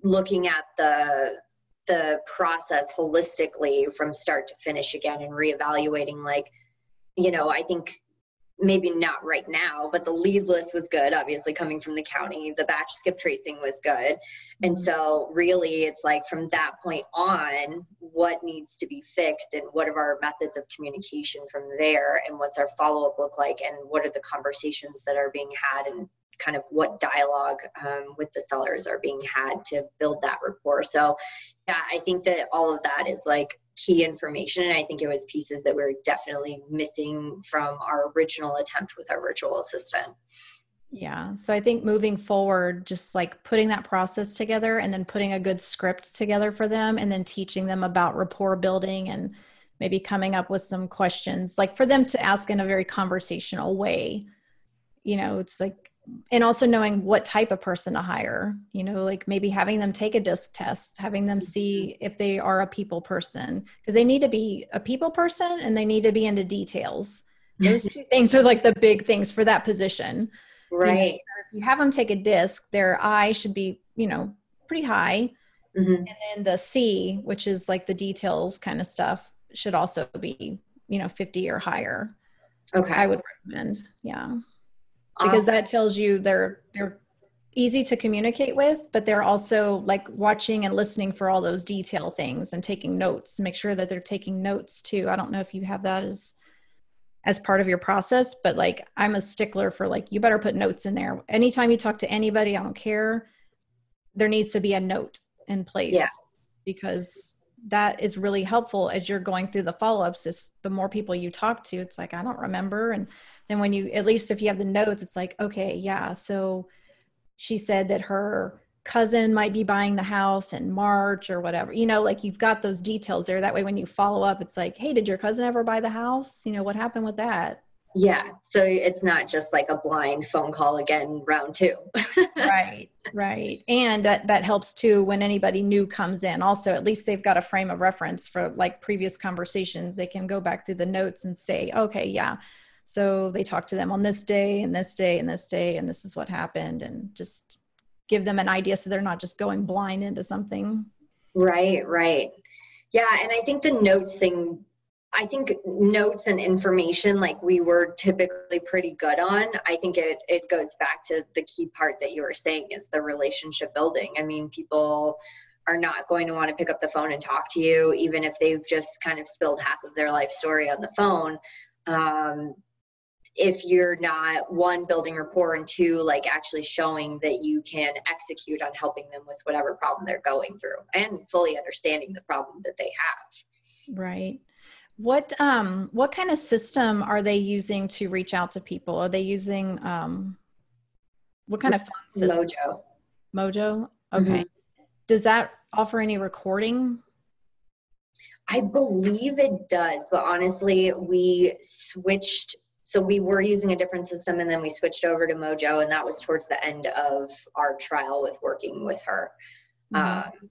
looking at the the process holistically from start to finish again and reevaluating like you know i think maybe not right now, but the lead list was good, obviously coming from the county. The batch skip tracing was good. And mm-hmm. so, really, it's like from that point on, what needs to be fixed and what are our methods of communication from there, and what's our follow up look like, and what are the conversations that are being had, and kind of what dialogue um, with the sellers are being had to build that rapport. So, yeah, I think that all of that is like key information. And I think it was pieces that we are definitely missing from our original attempt with our virtual assistant. Yeah. So I think moving forward, just like putting that process together and then putting a good script together for them and then teaching them about rapport building and maybe coming up with some questions like for them to ask in a very conversational way. You know, it's like and also knowing what type of person to hire you know like maybe having them take a disc test having them see if they are a people person because they need to be a people person and they need to be into details. Those two things are like the big things for that position. Right you know, if you have them take a disc their eye should be you know pretty high. Mm-hmm. and then the c which is like the details kind of stuff should also be you know 50 or higher. Okay. I would recommend yeah because that tells you they're they're easy to communicate with but they're also like watching and listening for all those detail things and taking notes make sure that they're taking notes too. I don't know if you have that as as part of your process but like i'm a stickler for like you better put notes in there. Anytime you talk to anybody i don't care. There needs to be a note in place yeah. because that is really helpful as you're going through the follow-ups. Is the more people you talk to it's like i don't remember. And then when you at least if you have the notes it's like okay yeah so she said that her cousin might be buying the house in march or whatever you know like you've got those details there. That way when you follow up it's like hey did your cousin ever buy the house? You know what happened with that? Yeah so it's not just like a blind phone call again round two. Right right. And that that helps too when anybody new comes in. Also at least they've got a frame of reference for like previous conversations. They can go back through the notes and say okay yeah so they talk to them on this day and this day and this day, and this is what happened, and just give them an idea so they're not just going blind into something. Right, right. Yeah, and I think the notes thing I think notes and information like we were typically pretty good on. I think it it goes back to the key part that you were saying is the relationship building. I mean, people are not going to want to pick up the phone and talk to you even if they've just kind of spilled half of their life story on the phone. Um, if you're not one building rapport and two like actually showing that you can execute on helping them with whatever problem they're going through and fully understanding the problem that they have. Right. What um what kind of system are they using to reach out to people? Are they using um what kind of phone system? Mojo? Mojo okay. Mm-hmm. does that offer any recording? I believe it does, but honestly, we switched so we were using a different system and then we switched over to mojo and that was towards the end of our trial with working with her mm-hmm. um,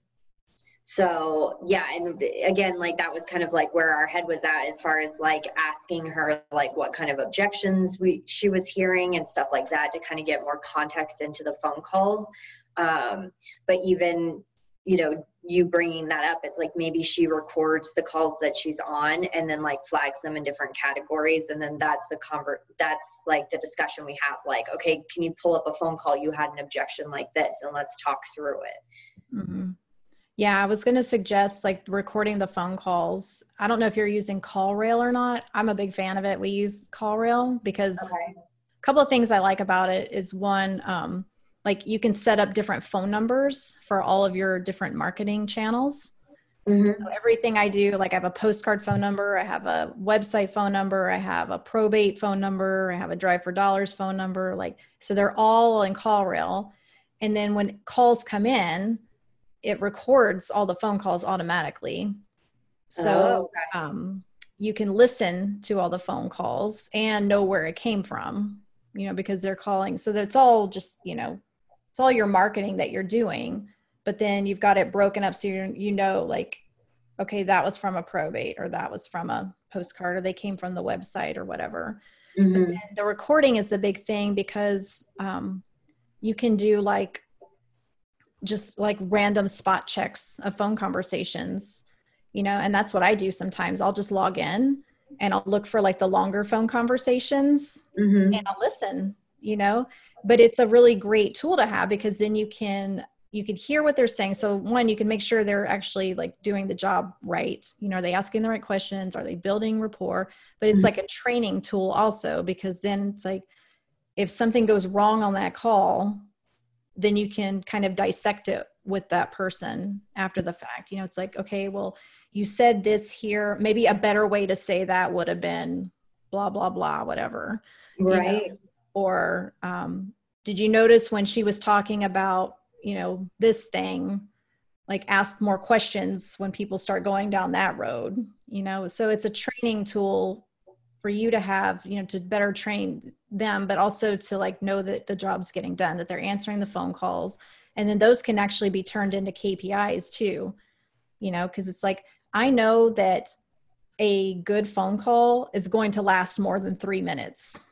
so yeah and again like that was kind of like where our head was at as far as like asking her like what kind of objections we she was hearing and stuff like that to kind of get more context into the phone calls um, but even you know you bringing that up it's like maybe she records the calls that she's on and then like flags them in different categories and then that's the convert that's like the discussion we have like okay can you pull up a phone call? You had an objection like this and let's talk through it. Mm-hmm. yeah i was going to suggest like recording the phone calls. I don't know if you're using CallRail or not. I'm a big fan of it. We use CallRail because okay. couple of things I like about it is one, um, like you can set up different phone numbers for all of your different marketing channels. Mm-hmm. So everything I do, like I have a postcard phone number, I have a website phone number, I have a probate phone number, I have a drive for dollars phone number. Like, so they're all in CallRail. And then when calls come in, it records all the phone calls automatically. So oh, okay. um, you can listen to all the phone calls and know where it came from, you know, because they're calling. So that's all just, you know, it's all your marketing that you're doing. But then you've got it broken up so you you know, like, okay, that was from a probate or that was from a postcard or they came from the website or whatever. Mm-hmm. the recording is the big thing because um, you can do like just like random spot checks of phone conversations you know and that's what i do sometimes i'll just log in and i'll look for like the longer phone conversations mm-hmm. and i'll listen you know but it's a really great tool to have because then you can you can hear what they're saying so one you can make sure they're actually like doing the job right you know are they asking the right questions are they building rapport but it's mm-hmm. like a training tool also because then it's like if something goes wrong on that call then you can kind of dissect it with that person after the fact. You know, it's like, okay, well, you said this here. Maybe a better way to say that would have been blah, blah, blah, whatever. Right. You know? Or um, did you notice when she was talking about, you know, this thing, like ask more questions when people start going down that road, you know? So it's a training tool for you to have, you know, to better train them but also to like know that the job's getting done that they're answering the phone calls. And then those can actually be turned into kpis too you know? Because it's like i know that a good phone call is going to last more than three minutes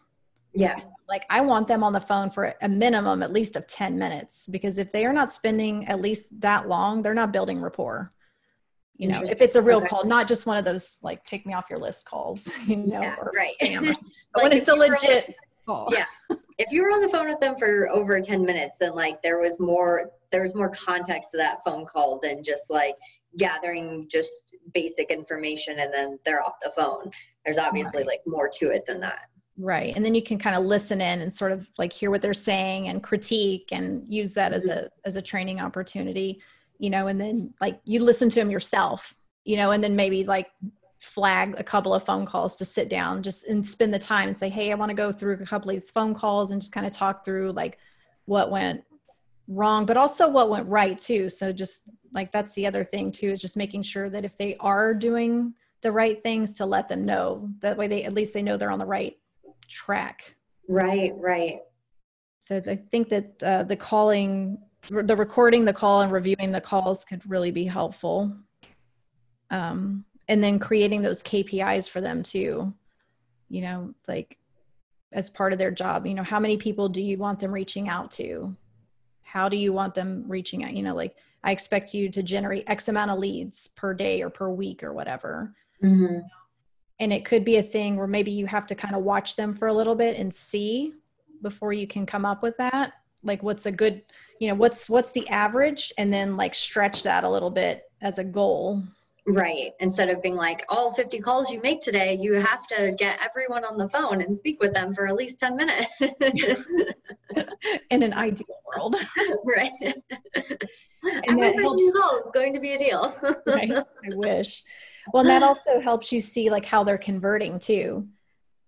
yeah. Like i want them on the phone for a minimum at least of 10 minutes because if they are not spending at least that long they're not building rapport. You know if it's a real okay. call not just one of those like take me off your list calls you know yeah, or right. spam like when it's a legit call. Yeah. If you were on the phone with them for over 10 minutes then like there was more there was more context to that phone call than just like gathering just basic information and then they're off the phone. There's obviously right. like more to it than that right and then you can kind of listen in and sort of like hear what they're saying and critique and use that as a as a training opportunity you know, and then like you listen to them yourself, you know, and then maybe like flag a couple of phone calls to sit down just and spend the time and say, Hey, I want to go through a couple of these phone calls and just kind of talk through like what went wrong, but also what went right too. So just like that's the other thing too, is just making sure that if they are doing the right things to let them know that way they at least they know they're on the right track. Right, right. So I think that uh, the calling the recording the call and reviewing the calls could really be helpful. Um, and then creating those KPIs for them too. You know, like as part of their job, you know, how many people do you want them reaching out to? How do you want them reaching out? You know, like I expect you to generate X amount of leads per day or per week or whatever. Mm-hmm. And it could be a thing where maybe you have to kind of watch them for a little bit and see before you can come up with that. Like what's a good you know what's what's the average? And then like stretch that a little bit as a goal. Right. Instead of being like all 50 calls you make today you have to get everyone on the phone and speak with them for at least 10 minutes. In an ideal world. Right. And every person call is going to be a deal. Right. I wish well and that also helps you see like how they're converting too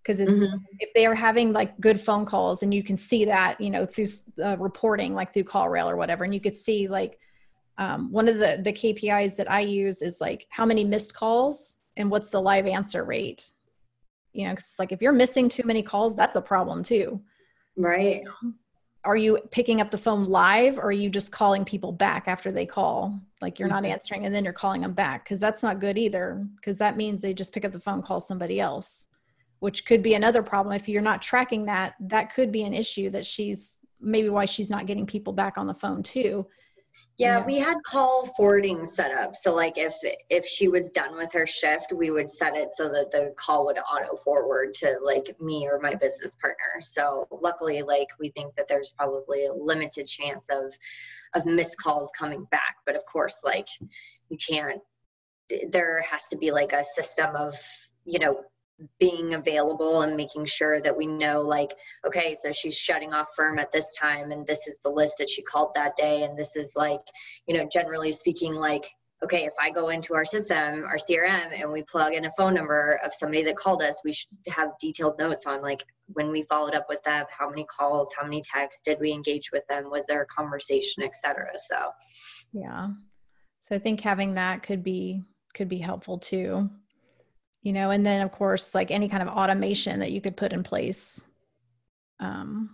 because it's mm-hmm. if they are having like good phone calls and you can see that you know through uh, reporting like through CallRail or whatever and you could see like um, one of the the kpis that i use is like how many missed calls and what's the live answer rate? You know because like if you're missing too many calls that's a problem too. Right are you picking up the phone live or are you just calling people back after they call? Like you're mm-hmm. not answering and then you're calling them back because that's not good either because that means they just pick up the phone call somebody else which could be another problem. If you're not tracking that that could be an issue that she's maybe why she's not getting people back on the phone too yeah, we had call forwarding set up. So like if if she was done with her shift, we would set it so that the call would auto forward to like me or my business partner. So luckily like we think that there's probably a limited chance of of missed calls coming back, but of course like you can't there has to be like a system of, you know, being available and making sure that we know like okay so she's shutting off firm at this time and this is the list that she called that day and this is like you know generally speaking like okay if i go into our system our crm and we plug in a phone number of somebody that called us we should have detailed notes on like when we followed up with them how many calls how many texts did we engage with them was there a conversation etc so. Yeah. So i think having that could be could be helpful too you know and then of course like any kind of automation that you could put in place um,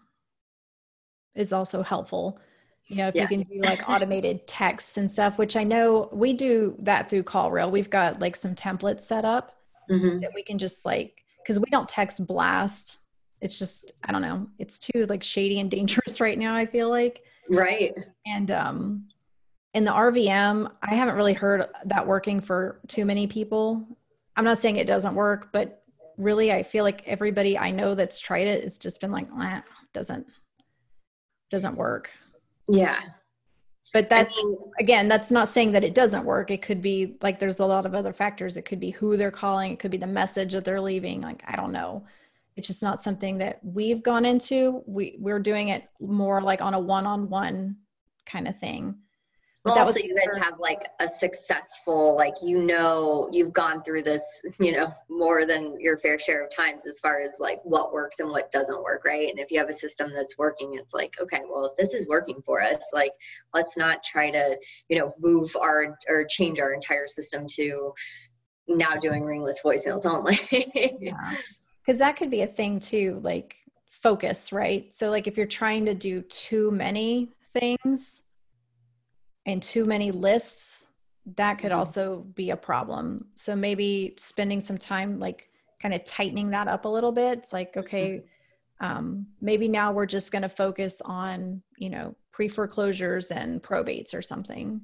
is also helpful. You know if yeah. you can do like automated text and stuff which i know we do that through call CallRail. We've got like some templates set up mm-hmm. that we can just like because we don't text blast. It's just i don't know it's too like shady and dangerous right now i feel like. Right. And um in the rvm i haven't really heard that working for too many people I'm not saying it doesn't work, but really I feel like everybody I know that's tried it, it's just been like, eh, doesn't doesn't work. Yeah. But that's I mean, again, that's not saying that it doesn't work. It could be like there's a lot of other factors. It could be who they're calling, it could be the message that they're leaving. Like, I don't know. It's just not something that we've gone into. We we're doing it more like on a one-on-one kind of thing. But also, you guys have like a successful, like you know, you've gone through this, you know, more than your fair share of times as far as like what works and what doesn't work, right? And if you have a system that's working, it's like, okay, well, if this is working for us, like let's not try to, you know, move our or change our entire system to now doing ringless voicemails only. yeah, because that could be a thing too, like focus, right? So, like if you're trying to do too many things and too many lists, that could mm-hmm. also be a problem. So maybe spending some time like kind of tightening that up a little bit. It's like, okay, mm-hmm. um, maybe now we're just going to focus on, you know, pre foreclosures and probates or something.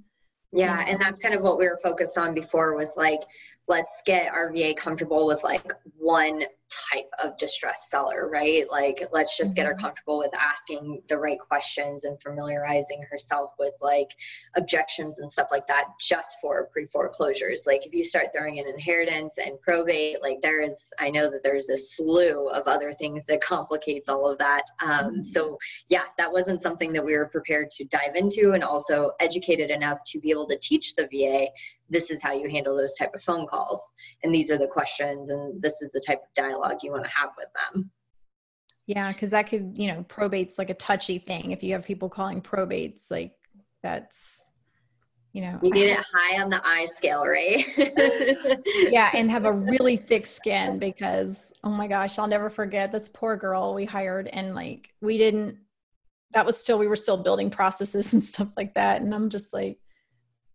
Yeah, and that's kind of what we were focused on before was like, let's get our VA comfortable with like one type of distressed seller, right? Like, let's just get her mm-hmm. comfortable with asking the right questions and familiarizing herself with like objections and stuff like that just for pre foreclosures. Like, if you start throwing in inheritance and probate, like, there is, I know that there's a slew of other things that complicates all of that. Um, mm-hmm. so, yeah, that wasn't something that we were prepared to dive into and also educated enough to be able to teach the VA this is how you handle those type of phone calls. And these are the questions and this is the type of dialogue you want to have with them. Yeah because that could you know probates like a touchy thing. If you have people calling probates like that's you know. You get it high on the eye scale right? Yeah and have a really thick skin because oh my gosh i'll never forget this poor girl we hired and like we didn't that was still we were still building processes and stuff like that. And i'm just like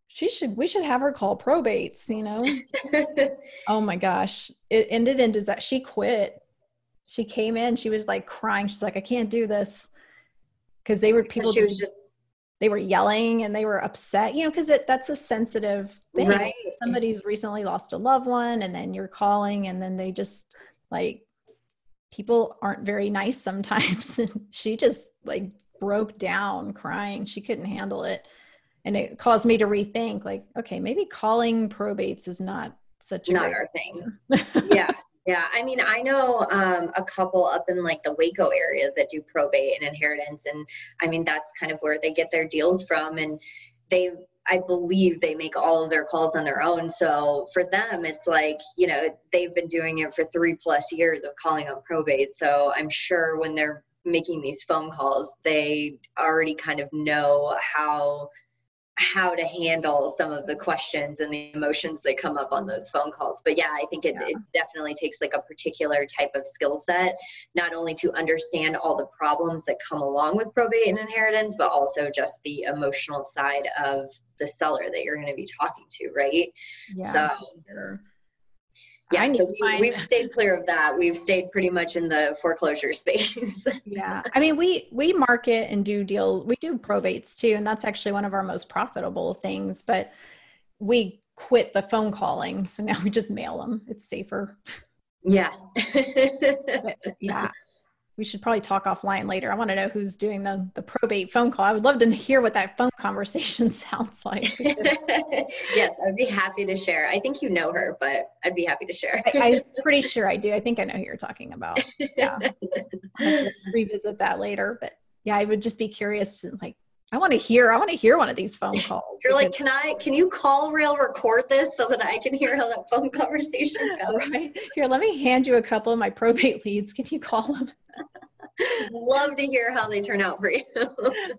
she should we should have her call probates you know? Oh my gosh. It ended in that she quit. She came in she was like crying. She's like i can't do this. Because they were people just, just, they were yelling and they were upset you know because it that's a sensitive thing right. somebody's recently lost a loved one and then you're calling and then they just like people aren't very nice sometimes. And she just like broke down crying. She couldn't handle it and it caused me to rethink like okay maybe calling probates is not such a not our thing yeah yeah i mean i know um, a couple up in like the waco area that do probate and inheritance and i mean that's kind of where they get their deals from and they I believe they make all of their calls on their own. So for them, it's like, you know, they've been doing it for three plus years of calling on probate. So I'm sure when they're making these phone calls, they already kind of know how how to handle some of the questions and the emotions that come up on those phone calls. But yeah, I think it, yeah. it definitely takes like a particular type of skill set, not only to understand all the problems that come along with probate and inheritance, but also just the emotional side of the seller that you're going to be talking to, right? Yeah. So, sure yeah, so we, we've stayed clear of that. We've stayed pretty much in the foreclosure space. yeah, I mean, we we market and do deal. We do probates too, and that's actually one of our most profitable things. But we quit the phone calling, so now we just mail them. It's safer. Yeah. yeah. We should probably talk offline later. I want to know who's doing the the probate phone call. I would love to hear what that phone conversation sounds like. yes, I'd be happy to share. I think you know her, but I'd be happy to share. I, am pretty sure I do. I think I know who you're talking about. Yeah, I'll have to revisit that later. But yeah, I would just be curious to like I want to hear. I want to hear one of these phone calls. You're like, can I? Can you call real record this so that I can hear how that phone conversation goes? Right here, let me hand you a couple of my probate leads. Can you call them? Love to hear how they turn out for you.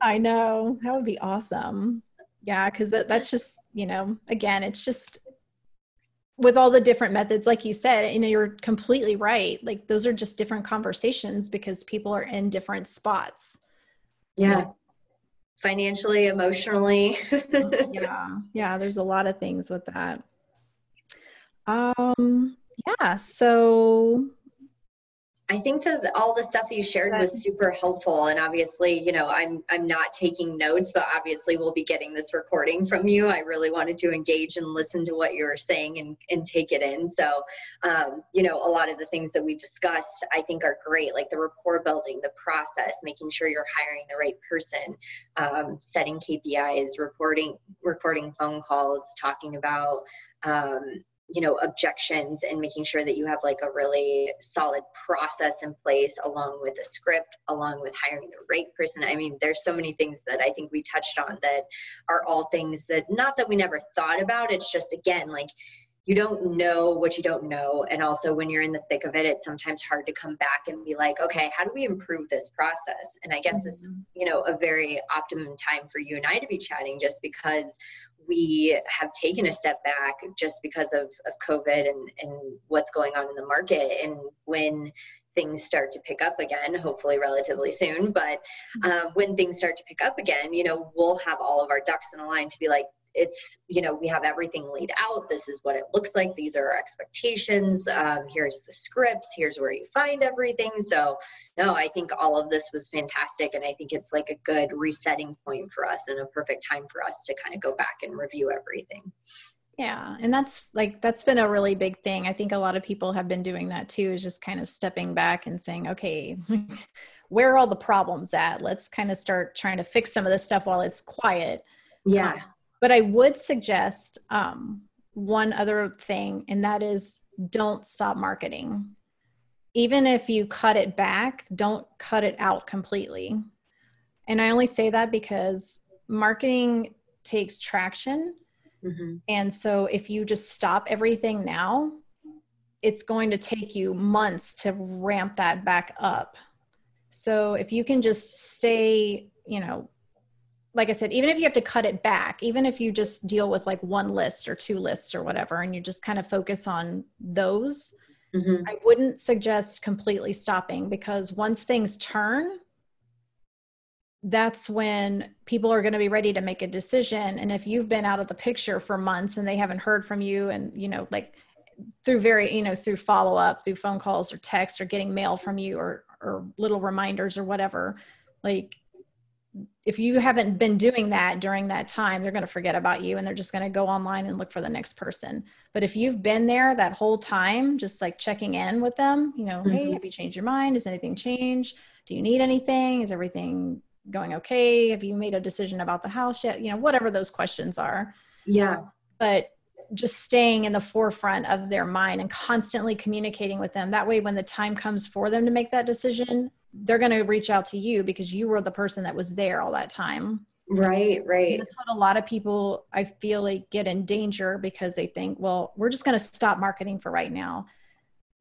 I know that would be awesome. Yeah, because that, that's just you know, again, it's just with all the different methods, like you said, you know, you're completely right. Like those are just different conversations because people are in different spots. Yeah financially, emotionally. yeah, yeah, there's a lot of things with that. Um, yeah, so I think that all the stuff you shared was super helpful and obviously, you know, I'm I'm not taking notes, but obviously we'll be getting this recording from you. I really wanted to engage and listen to what you were saying and, and take it in. So um, you know, a lot of the things that we discussed I think are great, like the rapport building, the process, making sure you're hiring the right person, um, setting KPIs, recording recording phone calls, talking about um, you know objections and making sure that you have like a really solid process in place along with a script along with hiring the right person i mean there's so many things that i think we touched on that are all things that not that we never thought about it's just again like you don't know what you don't know and also when you're in the thick of it it's sometimes hard to come back and be like okay how do we improve this process and i guess this is mm-hmm. you know a very optimum time for you and i to be chatting just because we have taken a step back just because of, of COVID and, and what's going on in the market. And when things start to pick up again, hopefully relatively soon, but uh, when things start to pick up again, you know, we'll have all of our ducks in a line to be like, it's you know we have everything laid out. This is what it looks like. These are our expectations. Um, here's the scripts. Here's where you find everything. So no i think all of this was fantastic and i think it's like a good resetting point for us and a perfect time for us to kind of go back and review everything. Yeah and that's like that's been a really big thing. I think a lot of people have been doing that too is just kind of stepping back and saying okay where are all the problems at? Let's kind of start trying to fix some of this stuff while it's quiet. Yeah. Um, but I would suggest um, one other thing, and that is don't stop marketing. Even if you cut it back, don't cut it out completely. And I only say that because marketing takes traction. Mm-hmm. And so if you just stop everything now, it's going to take you months to ramp that back up. So if you can just stay, you know, like I said, even if you have to cut it back, even if you just deal with like one list or two lists or whatever, and you just kind of focus on those, mm-hmm. I wouldn't suggest completely stopping because once things turn, that's when people are going to be ready to make a decision. And if you've been out of the picture for months and they haven't heard from you, and you know, like through very, you know, through follow up, through phone calls or text or getting mail from you or or little reminders or whatever, like if you haven't been doing that during that time, they're going to forget about you and they're just going to go online and look for the next person. But if you've been there that whole time, just like checking in with them, you know, mm-hmm. hey, have you changed your mind? Has anything changed? Do you need anything? Is everything going okay? Have you made a decision about the house yet? You know, whatever those questions are. Yeah. But just staying in the forefront of their mind and constantly communicating with them. That way, when the time comes for them to make that decision, they're going to reach out to you because you were the person that was there all that time. Right, right. And that's what a lot of people I feel like get in danger because they think, well, we're just going to stop marketing for right now.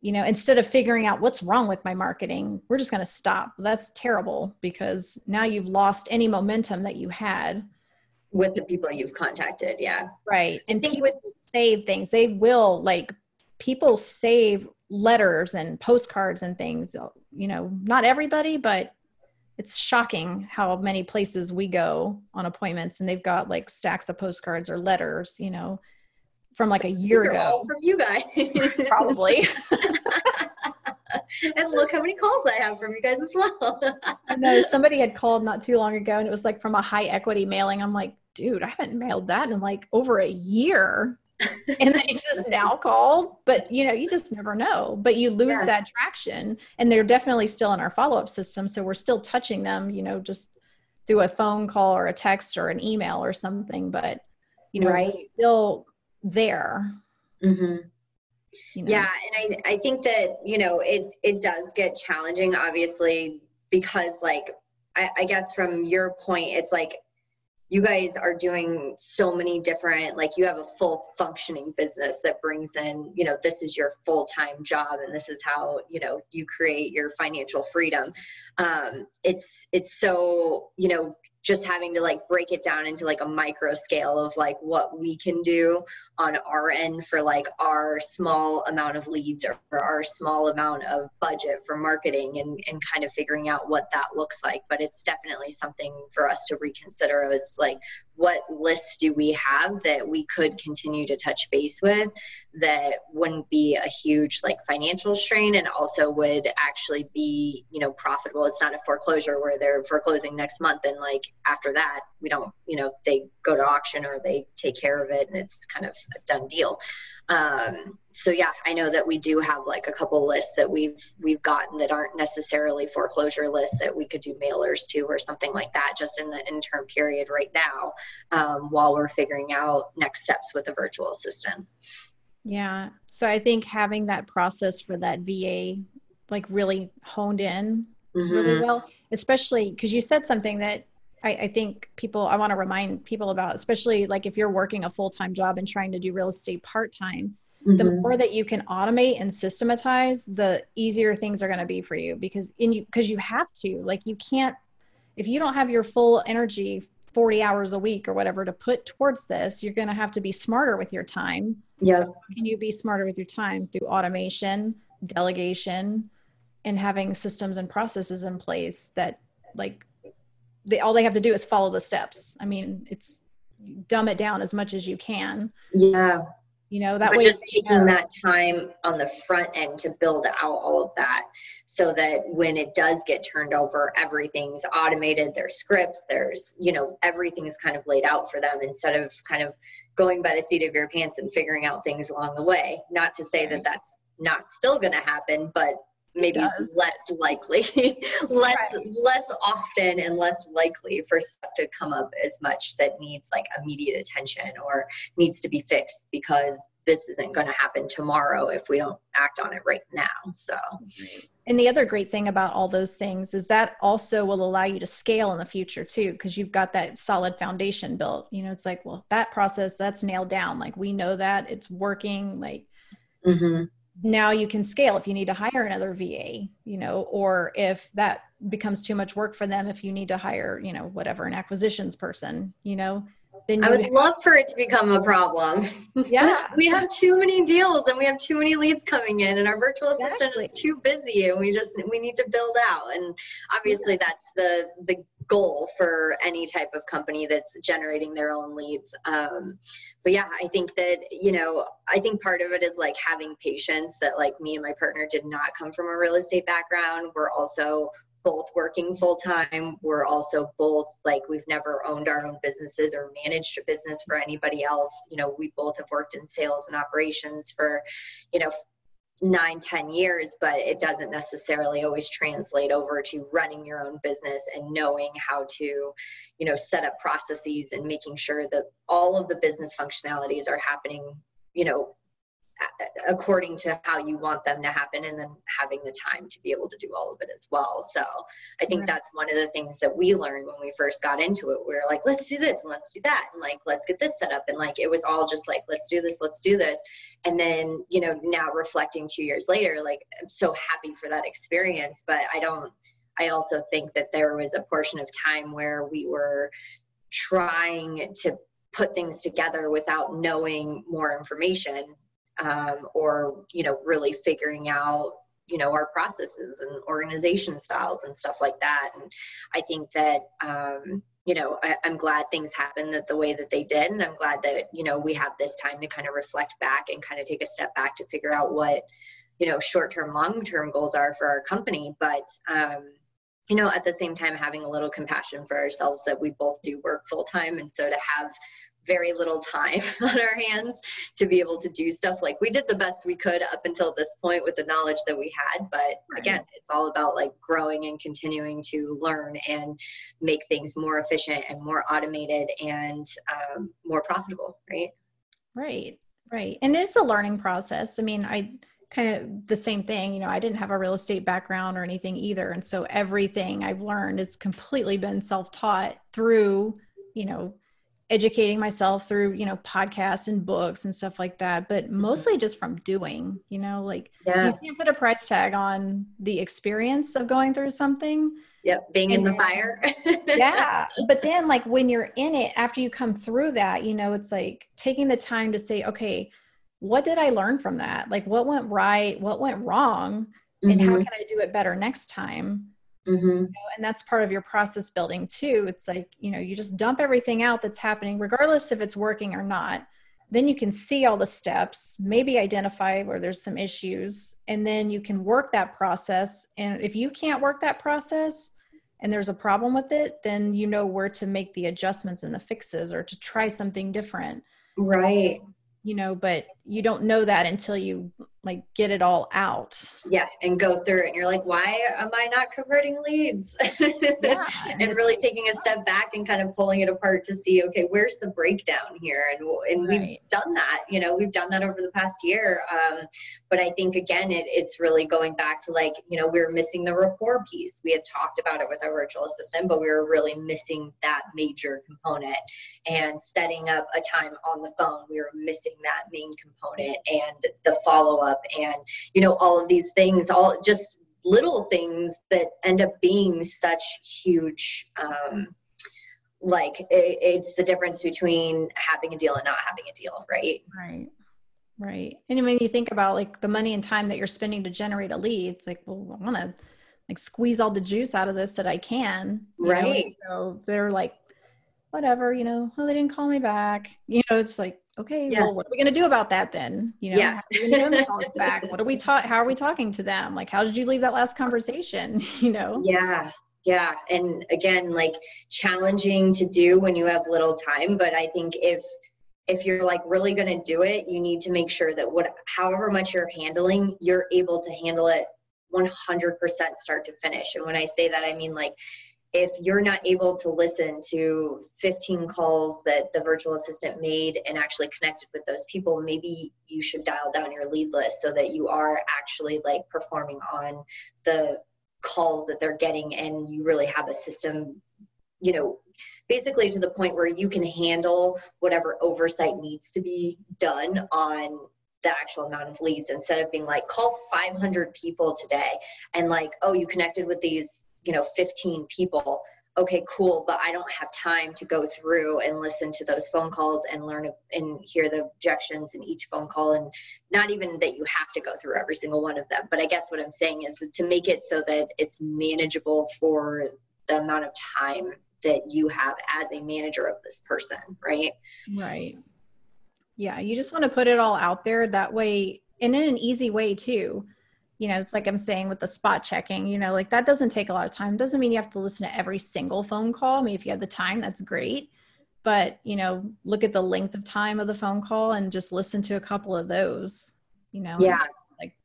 You know, instead of figuring out what's wrong with my marketing, we're just going to stop. That's terrible because now you've lost any momentum that you had with the people you've contacted. Yeah. Right. And people with- save things. They will like people save letters and postcards and things you know not everybody but it's shocking how many places we go on appointments and they've got like stacks of postcards or letters you know from like a year ago. from you guys. Probably. And look how many calls i have from you guys as well. No somebody had called not too long ago and it was like from a high equity mailing. I'm like dude i haven't mailed that in like over a year and they just now called but you know you just never know but you lose yeah. that traction and they're definitely still in our follow-up system so we're still touching them you know just through a phone call or a text or an email or something but you know right. still there mm-hmm. you know, yeah and I, I think that you know it it does get challenging obviously because like I, I guess from your point it's like you guys are doing so many different like you have a full functioning business that brings in you know this is your full-time job and this is how you know you create your financial freedom. Um it's it's so you know just having to like break it down into like a micro scale of like what we can do on our end for like our small amount of leads or, our small amount of budget for marketing and, and kind of figuring out what that looks like. But it's definitely something for us to reconsider as like what lists do we have that we could continue to touch base with that wouldn't be a huge like financial strain and also would actually be you know profitable? It's not a foreclosure where they're foreclosing next month and like after that we don't you know they go to auction or they take care of it and it's kind of a done deal um, so yeah i know that we do have like a couple lists that we've we've gotten that aren't necessarily foreclosure lists that we could do mailers to or something like that just in the interim period right now um, while we're figuring out next steps with a virtual assistant yeah so i think having that process for that va like really honed in mm-hmm. really well especially because you said something that I, I think people, I want to remind people about, especially like if you're working a full time job and trying to do real estate part time, mm-hmm. the more that you can automate and systematize, the easier things are going to be for you because in you, because you have to, like, you can't, if you don't have your full energy 40 hours a week or whatever to put towards this, you're going to have to be smarter with your time. Yeah. So can you be smarter with your time through automation, delegation, and having systems and processes in place that like they all they have to do is follow the steps. I mean, it's dumb it down as much as you can. Yeah. You know, that but way just taking that time on the front end to build out all of that so that when it does get turned over, everything's automated, there's scripts, there's, you know, everything is kind of laid out for them instead of kind of going by the seat of your pants and figuring out things along the way. Not to say that that's not still going to happen, but maybe less likely less right. less often and less likely for stuff to come up as much that needs like immediate attention or needs to be fixed because this isn't going to happen tomorrow if we don't act on it right now so. And the other great thing about all those things is that also will allow you to scale in the future too because you've got that solid foundation built. You know it's like well that process that's nailed down. Like we know that it's working like mm-hmm now you can scale if you need to hire another VA, you know, or if that becomes too much work for them, if you need to hire, you know, whatever, an acquisitions person, you know, then I would have- love for it to become a problem. Yeah. we have too many deals and we have too many leads coming in and our virtual assistant exactly. is too busy and we just we need to build out. And obviously yeah. that's the the goal for any type of company that's generating their own leads. Um, but yeah, I think that, you know, I think part of it is like having patience that like me and my partner did not come from a real estate background. We're also both working full time. We're also both like we've never owned our own businesses or managed a business for anybody else. You know, we both have worked in sales and operations for, you know, nine, ten years, but it doesn't necessarily always translate over to running your own business and knowing how to, you know, set up processes and making sure that all of the business functionalities are happening, you know, according to how you want them to happen and then having the time to be able to do all of it as well. So i think that's one of the things that we learned when we first got into it. We are like let's do this and let's do that and like let's get this set up. And like it was all just like let's do this let's do this. And then you know now reflecting two years later like i'm so happy for that experience but i don't i also think that there was a portion of time where we were trying to put things together without knowing more information um, or you know really figuring out you know our processes and organization styles and stuff like that. And i think that um, you know I, i'm glad things happened that the way that they did. And i'm glad that you know we have this time to kind of reflect back and kind of take a step back to figure out what you know short term long term goals are for our company. But um, you know at the same time having a little compassion for ourselves that we both do work full time and so to have very little time on our hands to be able to do stuff. Like we did the best we could up until this point with the knowledge that we had but again it's all about like growing and continuing to learn and make things more efficient and more automated and um, more profitable right? Right. Right. And it's a learning process. I mean i kind of the same thing you know i didn't have a real estate background or anything either. And so everything i've learned has completely been self-taught through you know educating myself through you know podcasts and books and stuff like that but mm-hmm. mostly just from doing you know like yeah. you can't put a price tag on the experience of going through something yep being and in the fire yeah but then like when you're in it after you come through that you know it's like taking the time to say okay what did i learn from that like what went right what went wrong and mm-hmm. how can i do it better next time Mm-hmm. You know, and that's part of your process building too. It's like, you know, you just dump everything out that's happening, regardless if it's working or not. Then you can see all the steps, maybe identify where there's some issues, and then you can work that process. And if you can't work that process and there's a problem with it, then you know where to make the adjustments and the fixes or to try something different. Right. You know, but you don't know that until you like get it all out. Yeah and go through it and you're like why am i not converting leads? Yeah, and really taking a step back and kind of pulling it apart to see okay where's the breakdown here? And and right. we've done that you know we've done that over the past year um, but i think again it, it's really going back to like you know we are missing the rapport piece. We had talked about it with our virtual assistant but we were really missing that major component and setting up a time on the phone. We were missing that main component and the follow-up up and you know all of these things all just little things that end up being such huge um, like it, it's the difference between having a deal and not having a deal right? Right. Right. And when you think about like the money and time that you're spending to generate a lead it's like well i want to like squeeze all the juice out of this that i can right know? so they're like whatever you know oh they didn't call me back. You know it's like okay yeah. well what are we going to do about that then? You know yeah. back? What are we taught how are we talking to them? Like how did you leave that last conversation? You know? Yeah yeah and again like challenging to do when you have little time but i think if if you're like really going to do it you need to make sure that what however much you're handling you're able to handle it 100% start to finish. And when i say that i mean like if you're not able to listen to 15 calls that the virtual assistant made and actually connected with those people maybe you should dial down your lead list so that you are actually like performing on the calls that they're getting and you really have a system you know basically to the point where you can handle whatever oversight needs to be done on the actual amount of leads instead of being like call 500 people today and like oh you connected with these you know 15 people okay cool but i don't have time to go through and listen to those phone calls and learn and hear the objections in each phone call and not even that you have to go through every single one of them but i guess what i'm saying is to make it so that it's manageable for the amount of time that you have as a manager of this person right? Right. Yeah you just want to put it all out there that way and in an easy way too you know, it's like I'm saying with the spot checking, you know, like that doesn't take a lot of time. Doesn't mean you have to listen to every single phone call. I mean, if you have the time, that's great. But, you know, look at the length of time of the phone call and just listen to a couple of those, you know. Yeah. Like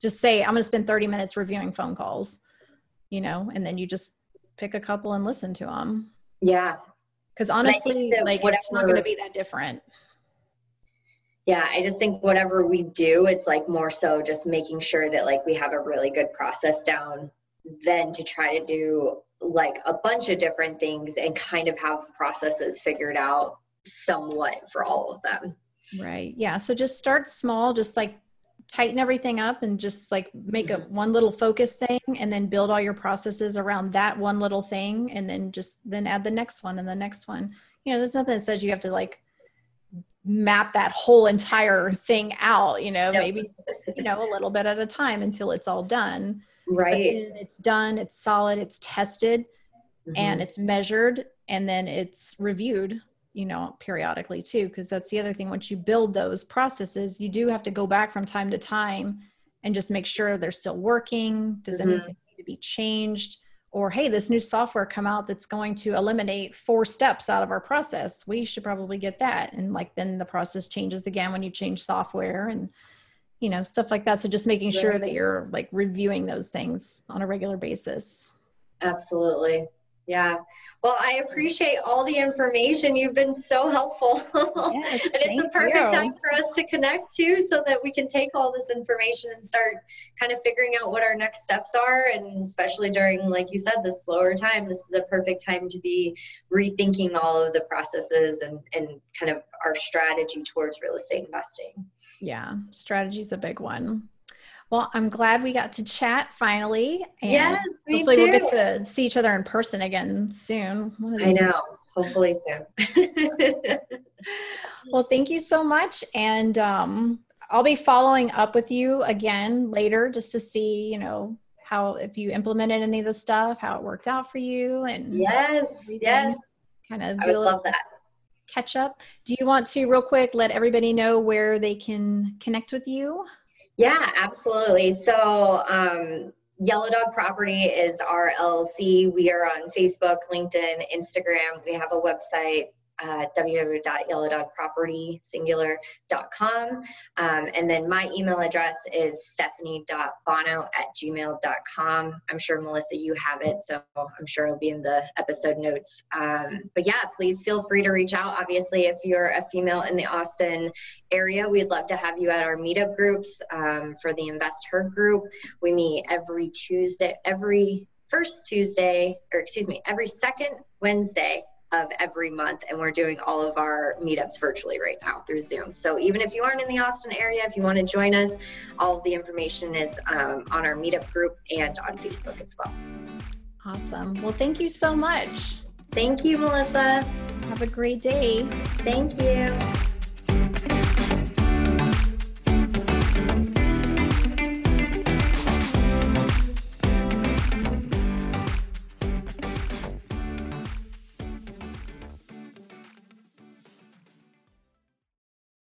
just say, I'm going to spend 30 minutes reviewing phone calls, you know, and then you just pick a couple and listen to them. Yeah. Because honestly, like whatever, it's not going to be that different yeah i just think whatever we do it's like more so just making sure that like we have a really good process down than to try to do like a bunch of different things and kind of have processes figured out somewhat for all of them. Right. Yeah so just start small just like tighten everything up and just like make a one little focus thing and then build all your processes around that one little thing and then just then add the next one and the next one. You know there's nothing that says you have to like map that whole entire thing out you know yep. maybe you know a little bit at a time until it's all done right it's done it's solid it's tested mm-hmm. and it's measured and then it's reviewed you know periodically too because that's the other thing once you build those processes you do have to go back from time to time and just make sure they're still working does mm-hmm. anything need to be changed or hey this new software come out that's going to eliminate four steps out of our process we should probably get that. And like then the process changes again when you change software and you know stuff like that. So just making sure that you're like reviewing those things on a regular basis. Absolutely yeah. Well, I appreciate all the information. You've been so helpful. Yes, and it's a perfect you. time for us to connect too so that we can take all this information and start kind of figuring out what our next steps are. And especially during, like you said, this slower time, this is a perfect time to be rethinking all of the processes and, and kind of our strategy towards real estate investing. Yeah, strategy is a big one. Well, I'm glad we got to chat finally. And yes, hopefully too. we'll get to see each other in person again soon. I know. Hopefully soon. well, thank you so much. And um, I'll be following up with you again later just to see, you know, how if you implemented any of the stuff, how it worked out for you and yes, yes. Kind of I would love that. Catch up. Do you want to real quick let everybody know where they can connect with you? Yeah, absolutely. So, um, Yellow Dog Property is our LLC. We are on Facebook, LinkedIn, Instagram. We have a website, www.yellowdogpropertysingular.com. Um, and then my email address is stephanie.bono at gmail.com. I'm sure, Melissa, you have it, so I'm sure it'll be in the episode notes. Um, but yeah, please feel free to reach out. Obviously, if you're a female in the Austin area, we'd love to have you at our meetup groups um, for the InvestHER group. We meet every Tuesday, every first Tuesday, or excuse me, every second Wednesday of every month and we're doing all of our meetups virtually right now through zoom. So even if you aren't in the austin area if you want to join us all of the information is um, on our meetup group and on facebook as well. Awesome. Well thank you so much. Thank you melissa. Have a great day. Thank you